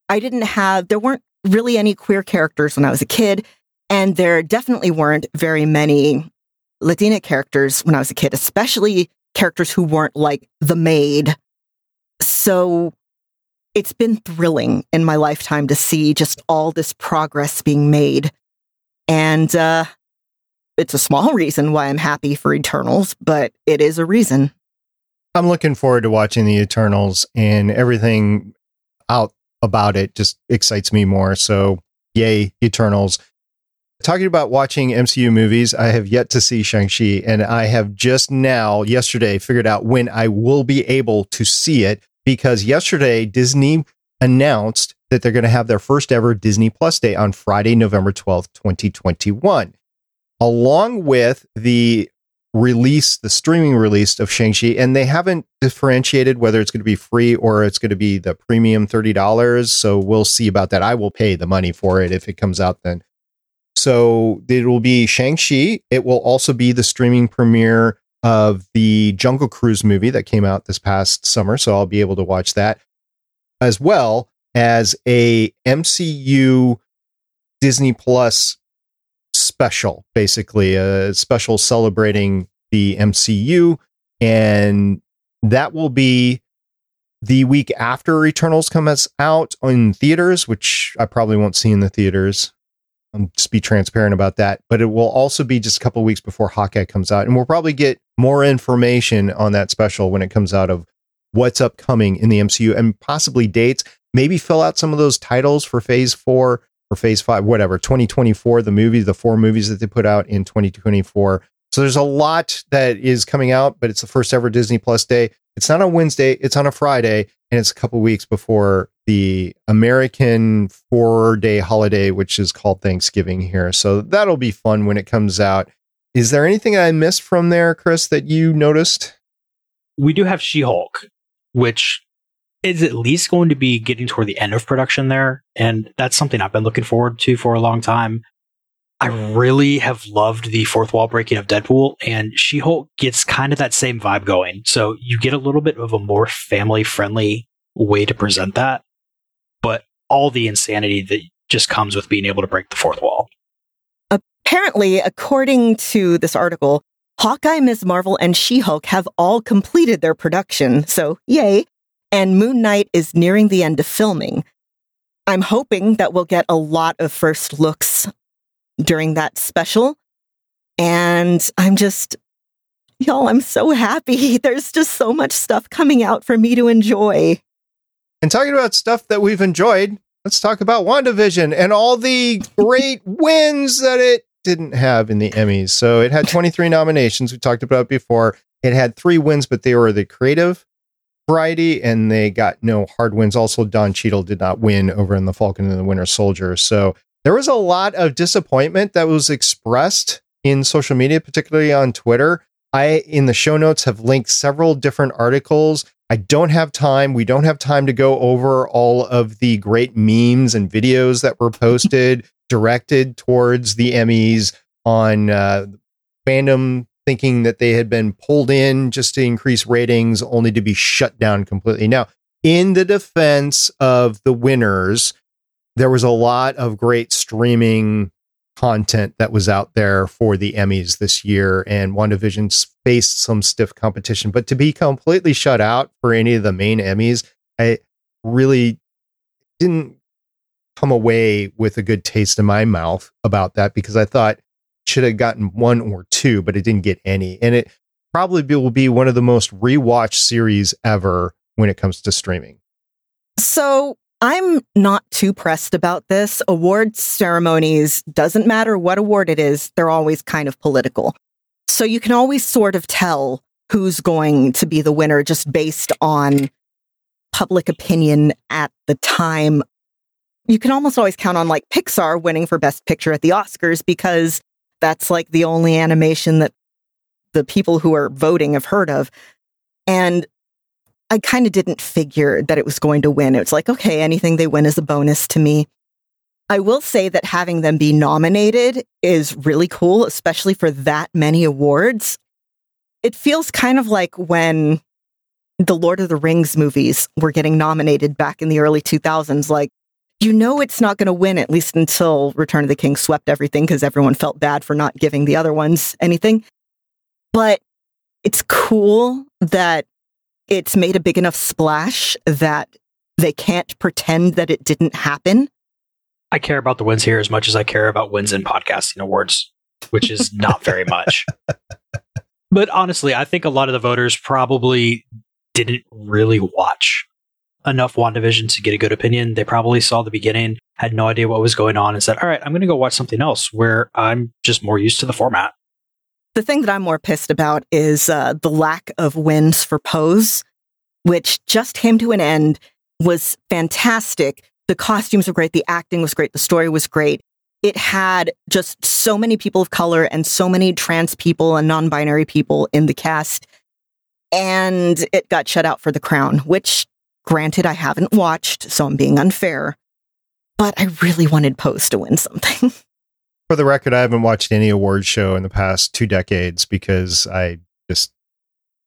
I didn't have, there weren't really any queer characters when I was a kid. And there definitely weren't very many Latina characters when I was a kid, especially characters who weren't like the maid. So it's been thrilling in my lifetime to see just all this progress being made. And uh, it's a small reason why I'm happy for Eternals, but it is a reason. I'm looking forward to watching the Eternals and everything out about it just excites me more. So, yay, Eternals. Talking about watching MCU movies, I have yet to see Shang-Chi, and I have just now, yesterday, figured out when I will be able to see it because yesterday Disney announced that they're going to have their first ever Disney Plus Day on Friday, November 12th, 2021, along with the release, the streaming release of Shang-Chi, and they haven't differentiated whether it's going to be free or it's going to be the premium $30. So we'll see about that. I will pay the money for it if it comes out then. So it will be Shang-Chi. It will also be the streaming premiere of the Jungle Cruise movie that came out this past summer. So I'll be able to watch that as well as a MCU Disney Plus special, basically a special celebrating the MCU. And that will be the week after Eternals comes out in theaters, which I probably won't see in the theaters. Um, just be transparent about that. But it will also be just a couple weeks before Hawkeye comes out, and we'll probably get more information on that special when it comes out of what's upcoming in the MCU and possibly dates. Maybe fill out some of those titles for Phase Four or Phase Five, whatever. 2024, the movie, the four movies that they put out in 2024. So there's a lot that is coming out, but it's the first ever Disney Plus day. It's not on Wednesday, it's on a Friday, and it's a couple weeks before the American four day holiday, which is called Thanksgiving here. So that'll be fun when it comes out. Is there anything I missed from there, Chris, that you noticed? We do have She Hulk, which is at least going to be getting toward the end of production there. And that's something I've been looking forward to for a long time. I really have loved the fourth wall breaking of Deadpool, and She Hulk gets kind of that same vibe going. So you get a little bit of a more family friendly way to present that but all the insanity that just comes with being able to break the fourth wall. Apparently, according to this article, Hawkeye, Ms. Marvel, and She Hulk have all completed their production, so yay. And Moon Knight is nearing the end of filming. I'm hoping that we'll get a lot of first looks during that special. And I'm just, y'all, I'm so happy. There's just so much stuff coming out for me to enjoy. And talking about stuff that we've enjoyed, let's talk about WandaVision and all the great wins that it didn't have in the Emmys. So it had 23 nominations. We talked about before. It had three wins, but they were the creative variety and they got no hard wins. Also, Don Cheadle did not win over in The Falcon and the Winter Soldier. So there was a lot of disappointment that was expressed in social media, particularly on Twitter. I, in the show notes, have linked several different articles I don't have time. We don't have time to go over all of the great memes and videos that were posted directed towards the Emmys on uh, fandom thinking that they had been pulled in just to increase ratings, only to be shut down completely. Now, in the defense of the winners, there was a lot of great streaming content that was out there for the Emmys this year, and WandaVision faced some stiff competition. But to be completely shut out for any of the main Emmys, I really didn't come away with a good taste in my mouth about that because I thought should have gotten one or two, but it didn't get any. And it probably will be one of the most rewatched series ever when it comes to streaming. So I'm not too pressed about this. Awards ceremonies, doesn't matter what award it is, they're always kind of political. So you can always sort of tell who's going to be the winner just based on public opinion at the time. You can almost always count on like Pixar winning for Best Picture at the Oscars because that's like the only animation that the people who are voting have heard of. And I kind of didn't figure that it was going to win. It's like, okay, anything they win is a bonus to me. I will say that having them be nominated is really cool, especially for that many awards. It feels kind of like when the Lord of the Rings movies were getting nominated back in the early 2000s. Like, you know, it's not going to win, at least until Return of the King swept everything because everyone felt bad for not giving the other ones anything. But it's cool that it's made a big enough splash that they can't pretend that it didn't happen. I care about the wins here as much as I care about wins in podcasting awards, which is not very much. but honestly, I think a lot of the voters probably didn't really watch enough WandaVision to get a good opinion. They probably saw the beginning, had no idea what was going on, and said, All right, I'm going to go watch something else where I'm just more used to the format. The thing that I'm more pissed about is uh, the lack of wins for Pose, which just came to an end, was fantastic. The costumes were great, the acting was great, the story was great. It had just so many people of color and so many trans people and non binary people in the cast. And it got shut out for The Crown, which, granted, I haven't watched, so I'm being unfair. But I really wanted Pose to win something. For the record, I haven't watched any award show in the past two decades because I just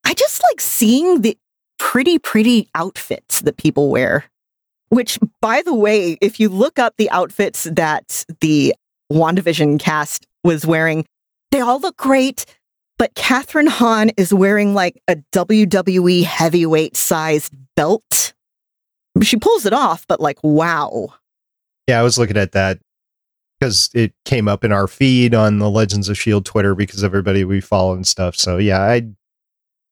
I just like seeing the pretty, pretty outfits that people wear. Which, by the way, if you look up the outfits that the WandaVision cast was wearing, they all look great. But Kathryn Hahn is wearing like a WWE heavyweight sized belt. She pulls it off, but like, wow. Yeah, I was looking at that because it came up in our feed on the Legends of Shield Twitter because everybody we follow and stuff. So yeah, I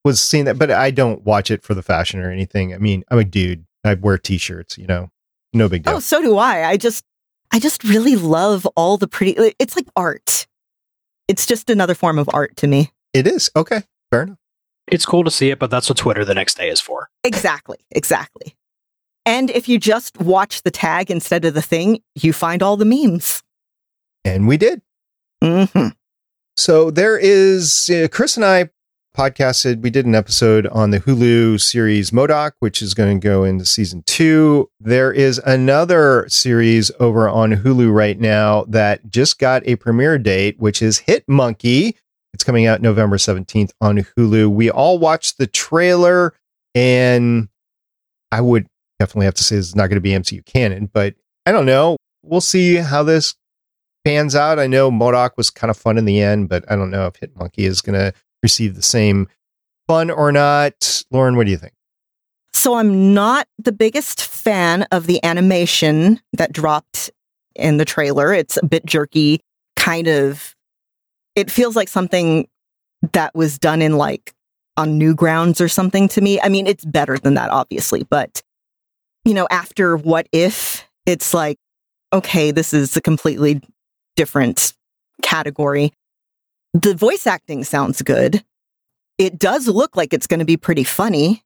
was seeing that, but I don't watch it for the fashion or anything. I mean, I'm a dude. I wear t-shirts, you know, no big deal. Oh, so do I. I just, I just really love all the pretty. It's like art. It's just another form of art to me. It is okay. Fair enough. It's cool to see it, but that's what Twitter the next day is for. Exactly. Exactly. And if you just watch the tag instead of the thing, you find all the memes. And we did. Mm-hmm. So there is uh, Chris and I podcasted. We did an episode on the Hulu series MODOK, which is going to go into season two. There is another series over on Hulu right now that just got a premiere date, which is Hit Monkey. It's coming out November 17th on Hulu. We all watched the trailer, and I would definitely have to say is not going to be MCU canon, but I don't know. We'll see how this pans out. I know MODOK was kind of fun in the end, but I don't know if Hitmonkey is going to receive the same fun or not. Lauren, what do you think? So I'm not the biggest fan of the animation that dropped in the trailer. It's a bit jerky, kind of. It feels like something that was done in like on Newgrounds or something to me. I mean, it's better than that, obviously, but you know, after what if, it's like, okay, this is a completely different category. The voice acting sounds good. It does look like it's going to be pretty funny.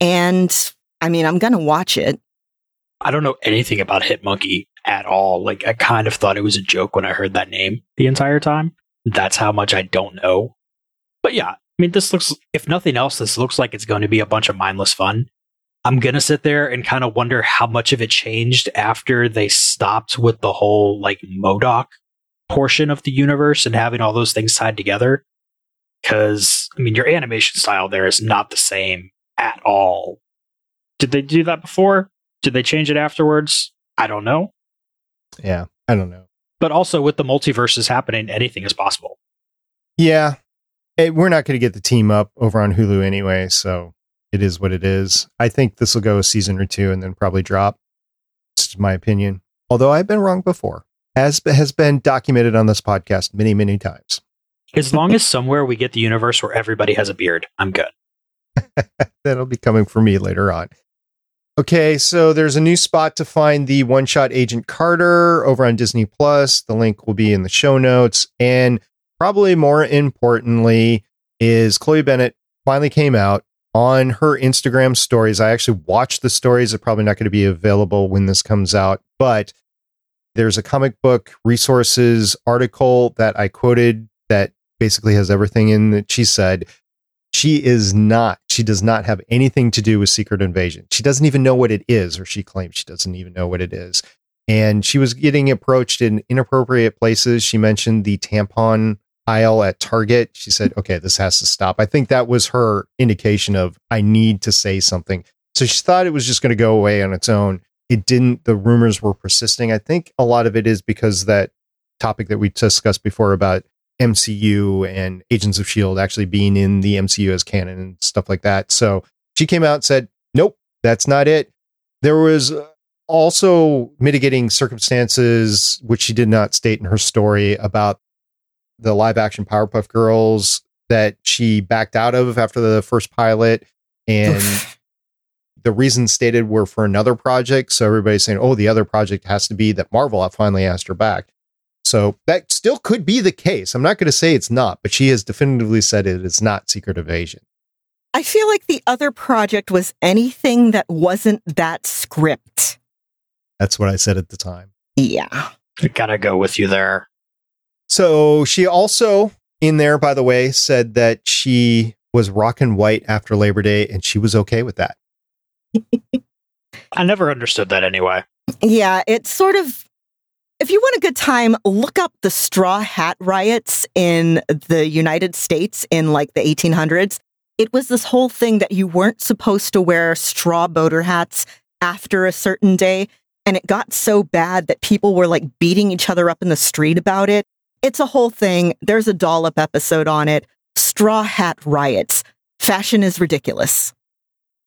And I mean, I'm going to watch it. I don't know anything about Hit Monkey at all. Like, I kind of thought it was a joke when I heard that name the entire time. That's how much I don't know. But yeah, I mean, this looks, if nothing else, this looks like it's going to be a bunch of mindless fun. I'm going to sit there and kind of wonder how much of it changed after they stopped with the whole like MODOK portion of the universe and having all those things tied together. Because, I mean, your animation style there is not the same at all. Did they do that before? Did they change it afterwards? I don't know. Yeah, I don't know. But also, with the multiverses happening, anything is possible. Yeah. Hey, we're not going to get the team up over on Hulu anyway, so it is what it is. I think this will go a season or two and then probably drop. It's my opinion. Although I've been wrong before as has been documented on this podcast many, many times. As long as somewhere we get the universe where everybody has a beard, I'm good. That'll be coming for me later on. Okay, so there's a new spot to find the one shot Agent Carter over on Disney Plus. The link will be in the show notes. And probably more importantly, is Chloe Bennet finally came out on her Instagram stories. I actually watched the stories. They're probably not going to be available when this comes out, but there's a comic book resources article that I quoted that basically has everything in that she said. She is not, she does not have anything to do with Secret Invasion. She doesn't even know what it is, or she claims she doesn't even know what it is. And she was getting approached in inappropriate places. She mentioned the tampon aisle at Target. She said, okay, this has to stop. I think that was her indication of, I need to say something. So she thought it was just going to go away on its own. It didn't. The rumors were persisting. I think a lot of it is because that topic that we discussed before about MCU and Agents of S.H.I.E.L.D. actually being in the MCU as canon and stuff like that. So she came out and said, nope, that's not it. There was uh, also mitigating circumstances, which she did not state in her story about the live action Powerpuff Girls that she backed out of after the first pilot. And the reasons stated were for another project. So everybody's saying, oh, the other project has to be that Marvel finally asked her back. So that still could be the case. I'm not going to say it's not, but she has definitively said it is not Secret evasion. I feel like the other project was anything that wasn't that script. That's what I said at the time. Yeah. I gotta go with you there. So she also, in there, by the way, said that she was rocking white after Labor Day and she was okay with that. I never understood that anyway. Yeah, it's sort of. If you want a good time, look up the straw hat riots in the United States in like the 1800s. It was this whole thing that you weren't supposed to wear straw boater hats after a certain day. And it got so bad that people were like beating each other up in the street about it. It's a whole thing. There's a dollop episode on it. Straw hat riots. Fashion is ridiculous.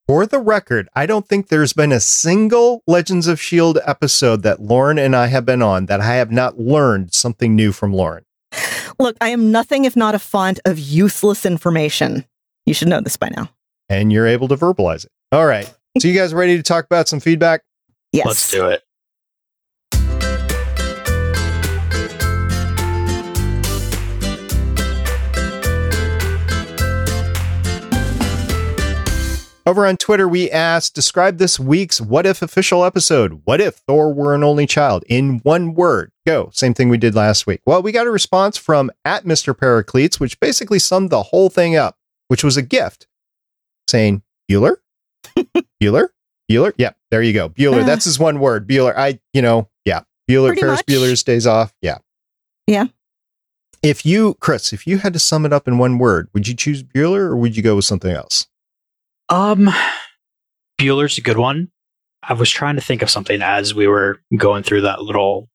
For the record, I don't think there's been a single Legends of S.H.I.E.L.D. episode that Lauren and I have been on that I have not learned something new from Lauren. Look, I am nothing if not a font of useless information. You should know this by now. And you're able to verbalize it. All right. So, you guys ready to talk about some feedback? Yes. Let's do it. Over on Twitter, we asked, describe this week's What If official episode. What if Thor were an only child? In one word. Go. Same thing we did last week. Well, we got a response from at Mr. Paracletes, which basically summed the whole thing up, which was a gift saying, Bueller? Bueller? Bueller? Yeah, there you go. Bueller. Ah. That's his one word. Bueller. I, you know, yeah. Bueller, Ferris much. Bueller's days off. Yeah. Yeah. If you, Chris, if you had to sum it up in one word, would you choose Bueller or would you go with something else? Um, Bueller's a good one. I was trying to think of something as we were going through that little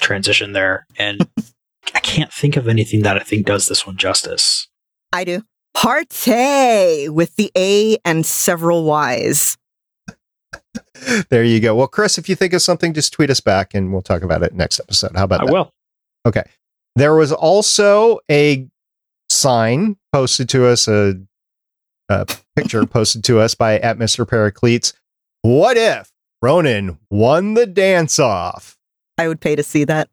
transition there, and I can't think of anything that I think does this one justice. I do. Partay with the A and several Y's. There you go. Well, Chris, if you think of something, just tweet us back and we'll talk about it next episode. How about I that? will. Okay. There was also a sign posted to us, a, a picture posted to us by at Mr. Paracletes. What if Ronan won the dance off? I would pay to see that.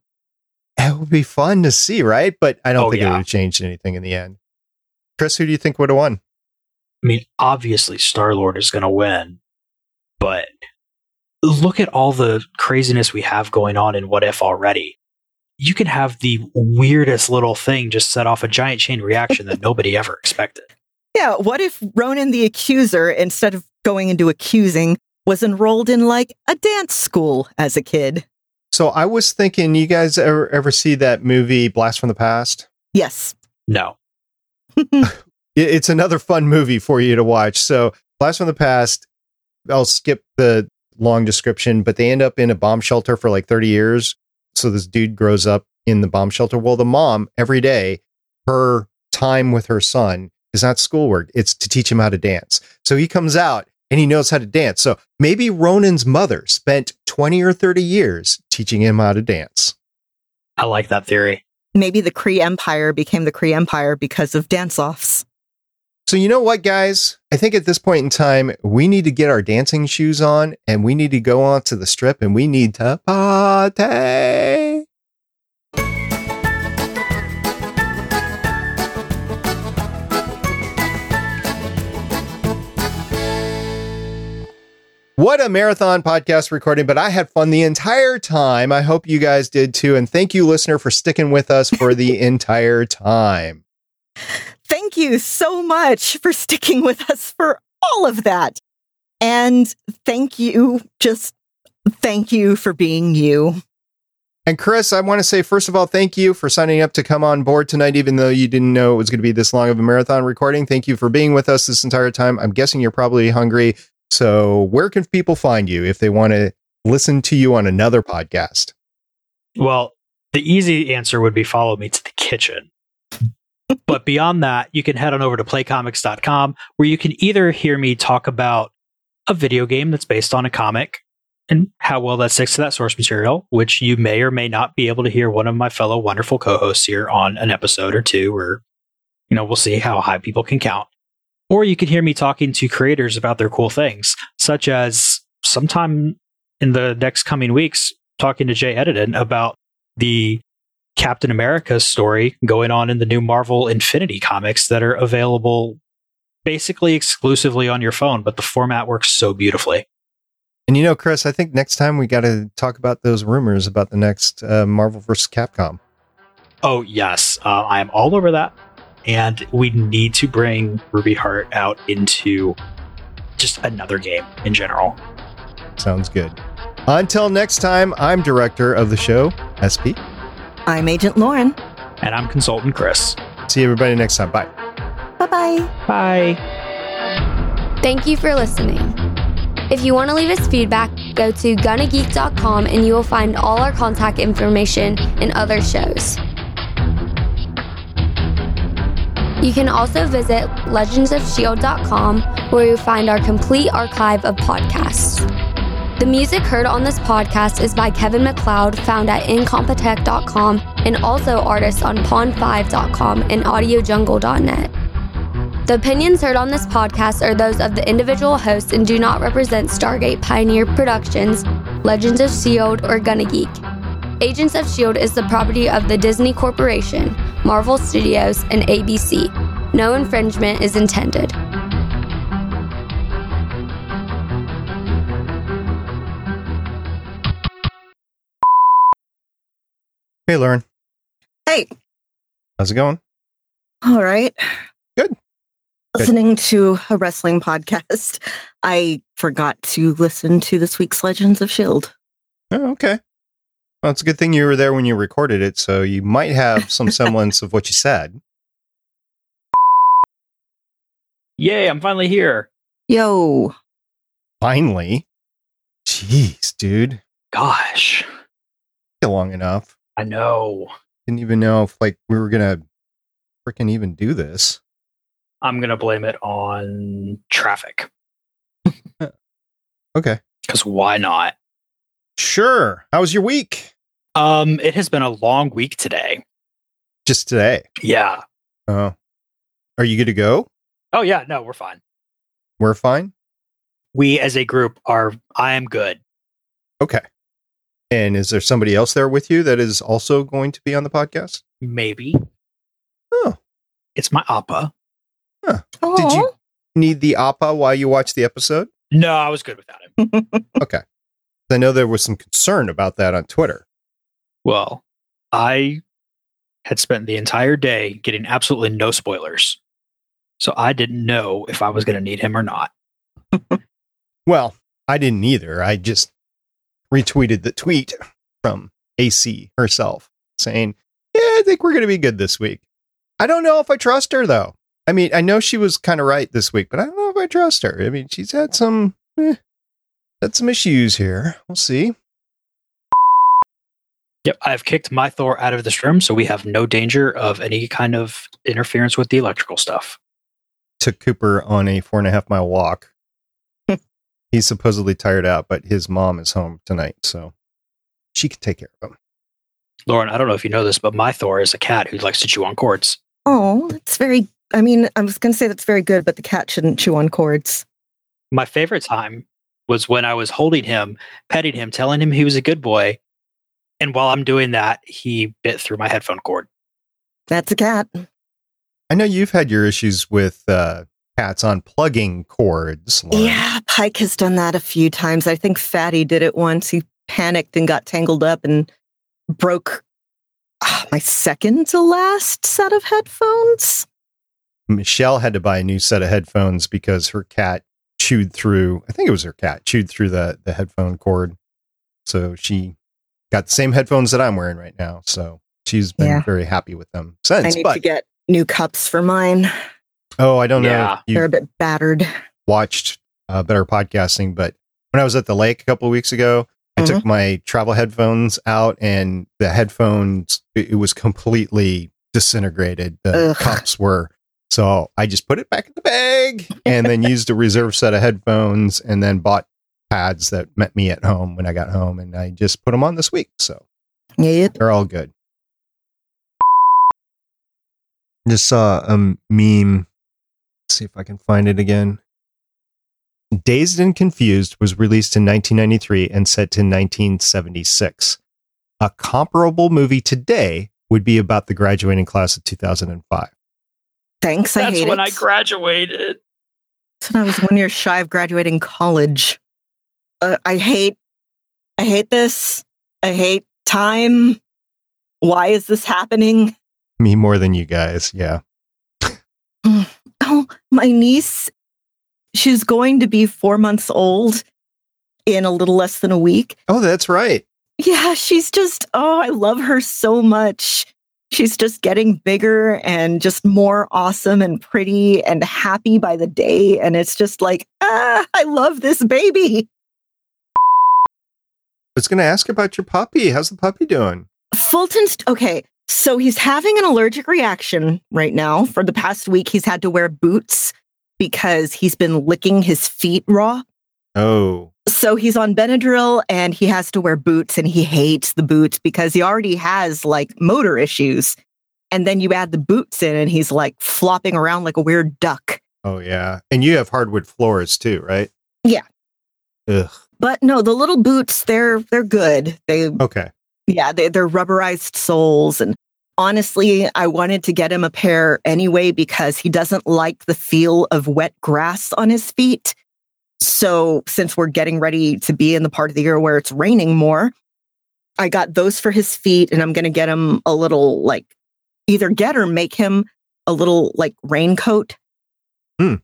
It would be fun to see, right? But I don't Oh, think it would have changed anything in the end. Chris, who do you think would have won? I mean, obviously, Star Lord is going to win, but look at all the craziness we have going on in What If already. You can have the weirdest little thing just set off a giant chain reaction that nobody ever expected. Yeah, what if Ronan the accuser, instead of going into accusing, was enrolled in like a dance school as a kid? So I was thinking, you guys ever ever see that movie Blast from the Past? Yes. No. It's another fun movie for you to watch. So Blast from the Past, I'll skip the long description, but they end up in a bomb shelter for like 30 years. So this dude grows up in the bomb shelter. Well, the mom every day, her time with her son is not schoolwork. It's to teach him how to dance. So he comes out and he knows how to dance. So maybe Ronan's mother spent 20 or 30 years teaching him how to dance. I like that theory. maybe the Kree Empire became the Kree Empire because of dance offs. So, you know what, guys? I think at this point in time, we need to get our dancing shoes on and we need to go onto the strip and we need to party. What a marathon podcast recording, but I had fun the entire time. I hope you guys did too. And thank you, listener, for sticking with us for the entire time. Thank you so much for sticking with us for all of that. And thank you, just thank you for being you. And Chris, I want to say, first of all, thank you for signing up to come on board tonight, even though you didn't know it was going to be this long of a marathon recording. Thank you for being with us this entire time. I'm guessing you're probably hungry. So, where can people find you if they want to listen to you on another podcast? Well, the easy answer would be follow me to the kitchen. but beyond that, you can head on over to playcomics.com where you can either hear me talk about a video game that's based on a comic and how well that sticks to that source material, which you may or may not be able to hear one of my fellow wonderful co hosts here on an episode or two, or, you know, we'll see how high people can count. Or you can hear me talking to creators about their cool things, such as sometime in the next coming weeks, talking to Jay Edidin about the Captain America story going on in the new Marvel Infinity comics that are available basically exclusively on your phone, but the format works so beautifully. And you know, Chris, I think next time we got to talk about those rumors about the next uh, Marvel vs. Capcom. Oh, yes. Uh, I am all over that and we need to bring Ruby Heart out into just another game in general. Sounds good. Until next time, I'm director of the show, SP. I'm Agent Lauren. And I'm consultant Chris. See everybody next time. Bye. Bye-bye. Bye. Thank you for listening. If you want to leave us feedback, go to gonnageek.com and you will find all our contact information and other shows. You can also visit legendsofshield.com where you'll find our complete archive of podcasts. The music heard on this podcast is by Kevin MacLeod, found at incompetech.com, and also artists on pond5.com and audiojungle.net. The opinions heard on this podcast are those of the individual hosts and do not represent Stargate Pioneer Productions, Legends of S.H.I.E.L.D., or Gonna Geek. Agents of S.H.I.E.L.D. is the property of the Disney Corporation, Marvel Studios, and ABC. No infringement is intended. Hey, Lauren. Hey. How's it going? All right. Good. Listening to a wrestling podcast. I forgot to listen to this week's Legends of S.H.I.E.L.D. Oh, okay. Well, it's a good thing you were there when you recorded it, so you might have some semblance of what you said. Yay, I'm finally here. Yo. Finally. Jeez, dude. Gosh. Long enough. I know. Didn't even know if like we were gonna freaking even do this. I'm gonna blame it on traffic. okay. Because why not? Sure. How was your week? Um, it has been a long week today. Just today. Yeah. Oh. Are you good to go? Oh yeah, no, we're fine. We're fine. We as a group are I am good. Okay. And is there somebody else there with you that is also going to be on the podcast? Maybe. Oh. It's my appa. Huh. Did you need the appa while you watched the episode? No, I was good without him. okay. I know there was some concern about that on Twitter. Well, I had spent the entire day getting absolutely no spoilers. So I didn't know if I was going to need him or not. well, I didn't either. I just retweeted the tweet from AC herself saying, Yeah, I think we're going to be good this week. I don't know if I trust her, though. I mean, I know she was kind of right this week, but I don't know if I trust her. I mean, she's had some. Eh, had some issues here. We'll see. Yep, I've kicked my Thor out of this room, so we have no danger of any kind of interference with the electrical stuff. Took Cooper on a four and a half mile walk. He's supposedly tired out, but his mom is home tonight, so she can take care of him. Lauren, I don't know if you know this, but my Thor is a cat who likes to chew on cords. Oh, that's very. I mean, I was going to say that's very good, but the cat shouldn't chew on cords. My favorite time was when I was holding him, petting him, telling him he was a good boy. And while I'm doing that, he bit through my headphone cord. That's a cat. I know you've had your issues with uh, cats unplugging cords. Lauren. Yeah, Pike has done that a few times. I think Fatty did it once. He panicked and got tangled up and broke ah, my second to last set of headphones. Michelle had to buy a new set of headphones because her cat chewed through, I think it was her cat, chewed through the, the headphone cord. So she got the same headphones that I'm wearing right now. So she's been Yeah. very happy with them since. I need but to get new cups for mine. oh, I don't know Yeah. if They're a bit battered. watched uh, Better Podcasting, but when I was at the lake a couple of weeks ago, I took Mm-hmm. my travel headphones out and the headphones, it, it was completely disintegrated. The Ugh. cups were. So I just put it back in the bag and then used a reserve set of headphones and then bought pads that met me at home when I got home. And I just put them on this week. So Yep. they're all good. Just saw a meme. Let's see if I can find it again. Dazed and Confused was released in 1993 and set to 1976. A comparable movie today would be about the graduating class of 2005. Thanks. I That's hate when it. I graduated. That's when I was one year shy of graduating college. Uh, I hate, I hate this. I hate time. Why is this happening? Me more than you guys. Yeah. Oh, my niece, she's going to be four months old in a little less than a week. Oh, that's right. Yeah, she's just, oh, I love her so much. She's just getting bigger and just more awesome and pretty and happy by the day. And it's just like, ah, I love this baby. I was going to ask about your puppy. How's the puppy doing? Fulton's okay. So he's having an allergic reaction right now. For the past week, he's had to wear boots because he's been licking his feet raw. Oh, So he's on Benadryl and he has to wear boots and he hates the boots because he already has like motor issues. And then you add the boots in and he's like flopping around like a weird duck. oh yeah. And you have hardwood floors too, right? Yeah. Ugh. But no, the little boots, they're they're good. They Okay. Yeah, they, they're rubberized soles. And honestly, I wanted to get him a pair anyway because he doesn't like the feel of wet grass on his feet. So, since we're getting ready to be in the part of the year where it's raining more, I got those for his feet and I'm going to get him a little like either get or make him a little like raincoat. Hmm.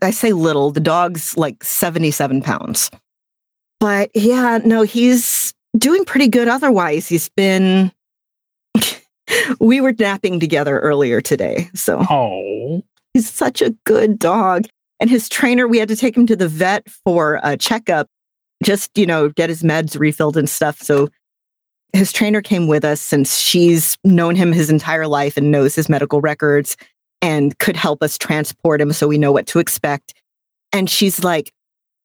I say little, the dog's like 77 pounds. But yeah, no, he's doing pretty good otherwise. He's been we were napping together earlier today. So Oh. he's such a good dog. And his trainer, we had to take him to the vet for a checkup, just, you know, get his meds refilled and stuff. So his trainer came with us since she's known him his entire life and knows his medical records and could help us transport him so we know what to expect. And she's like,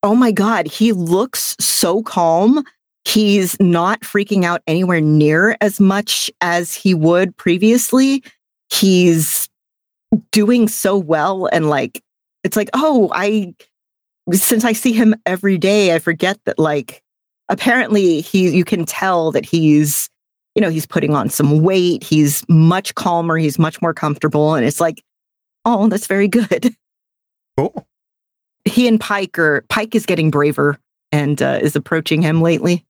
Oh my God, he looks so calm. He's not freaking out anywhere near as much as he would previously. He's doing so well and like it's like oh i since i see him every day i forget that like apparently he you can tell that he's you know he's putting on some weight he's much calmer he's much more comfortable and it's like oh that's very good Cool. he and pike are pike is getting braver and uh, is approaching him lately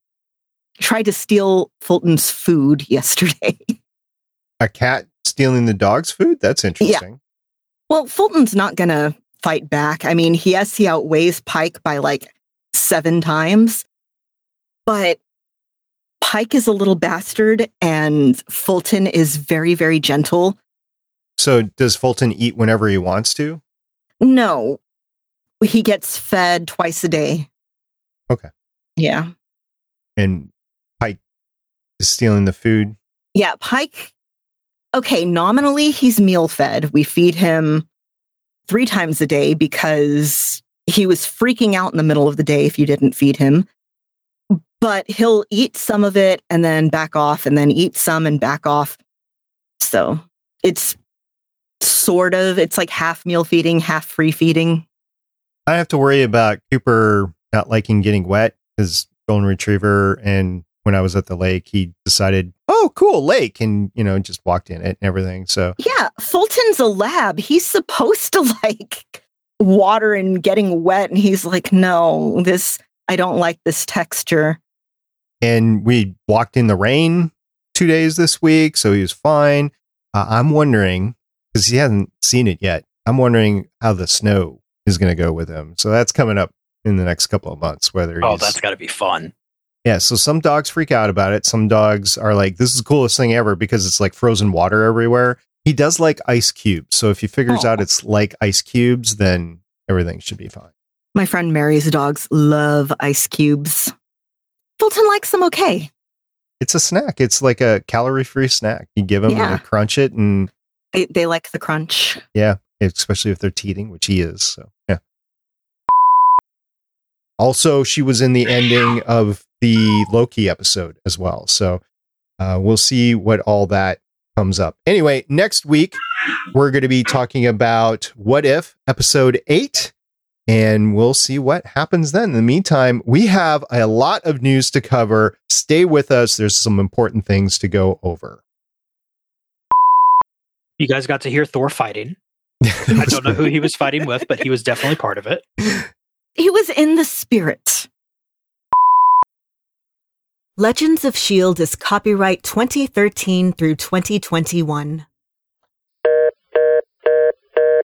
tried to steal fulton's food yesterday A cat stealing the dog's food? That's interesting. Yeah. Well, Fulton's not going to fight back. I mean, yes, he outweighs Pike by like seven times, but Pike is a little bastard and Fulton is very, very gentle. So does Fulton eat whenever he wants to? No, he gets fed twice a day. Okay. Yeah. And Pike is stealing the food? Yeah. Pike, okay, nominally, he's meal fed. We feed him three times a day because he was freaking out in the middle of the day if you didn't feed him. but he'll eat some of it and then back off and then eat some and back off. So it's sort of, it's like half meal feeding, half free feeding. I have to worry about Cooper not liking getting wet because golden retriever and when I was at the lake, he decided, oh, cool, lake, and, you know, just walked in it and everything. So, yeah, Fulton's a lab. He's supposed to like water and getting wet. And he's like, no, this, I don't like this texture. And we walked in the rain two days this week. So he was fine. Uh, I'm wondering, because he hasn't seen it yet, I'm wondering how the snow is going to go with him. So that's coming up in the next couple of months. Whether oh, that's got to be fun. Yeah, so some dogs freak out about it. Some dogs are like, "This is the coolest thing ever" because it's like frozen water everywhere. He does like ice cubes, so if he figures out oh. it's like ice cubes, then everything should be fine. My friend Mary's dogs love ice cubes. Fulton likes them okay. It's a snack. It's like a calorie-free snack. You give them yeah. and crunch it, and they, they like the crunch. Yeah, especially if they're teething, which he is. So. Also, she was in the ending of the Loki episode as well. So uh, we'll see what all that comes up. Anyway, next week, we're going to be talking about What If episode eight, and we'll see what happens then. In the meantime, we have a lot of news to cover. Stay with us, there's some important things to go over. You guys got to hear Thor fighting. I don't know who he was fighting with, but he was definitely part of it. He was in the spirit. Legends of S.H.I.E.L.D. is copyright 2013 through 2021.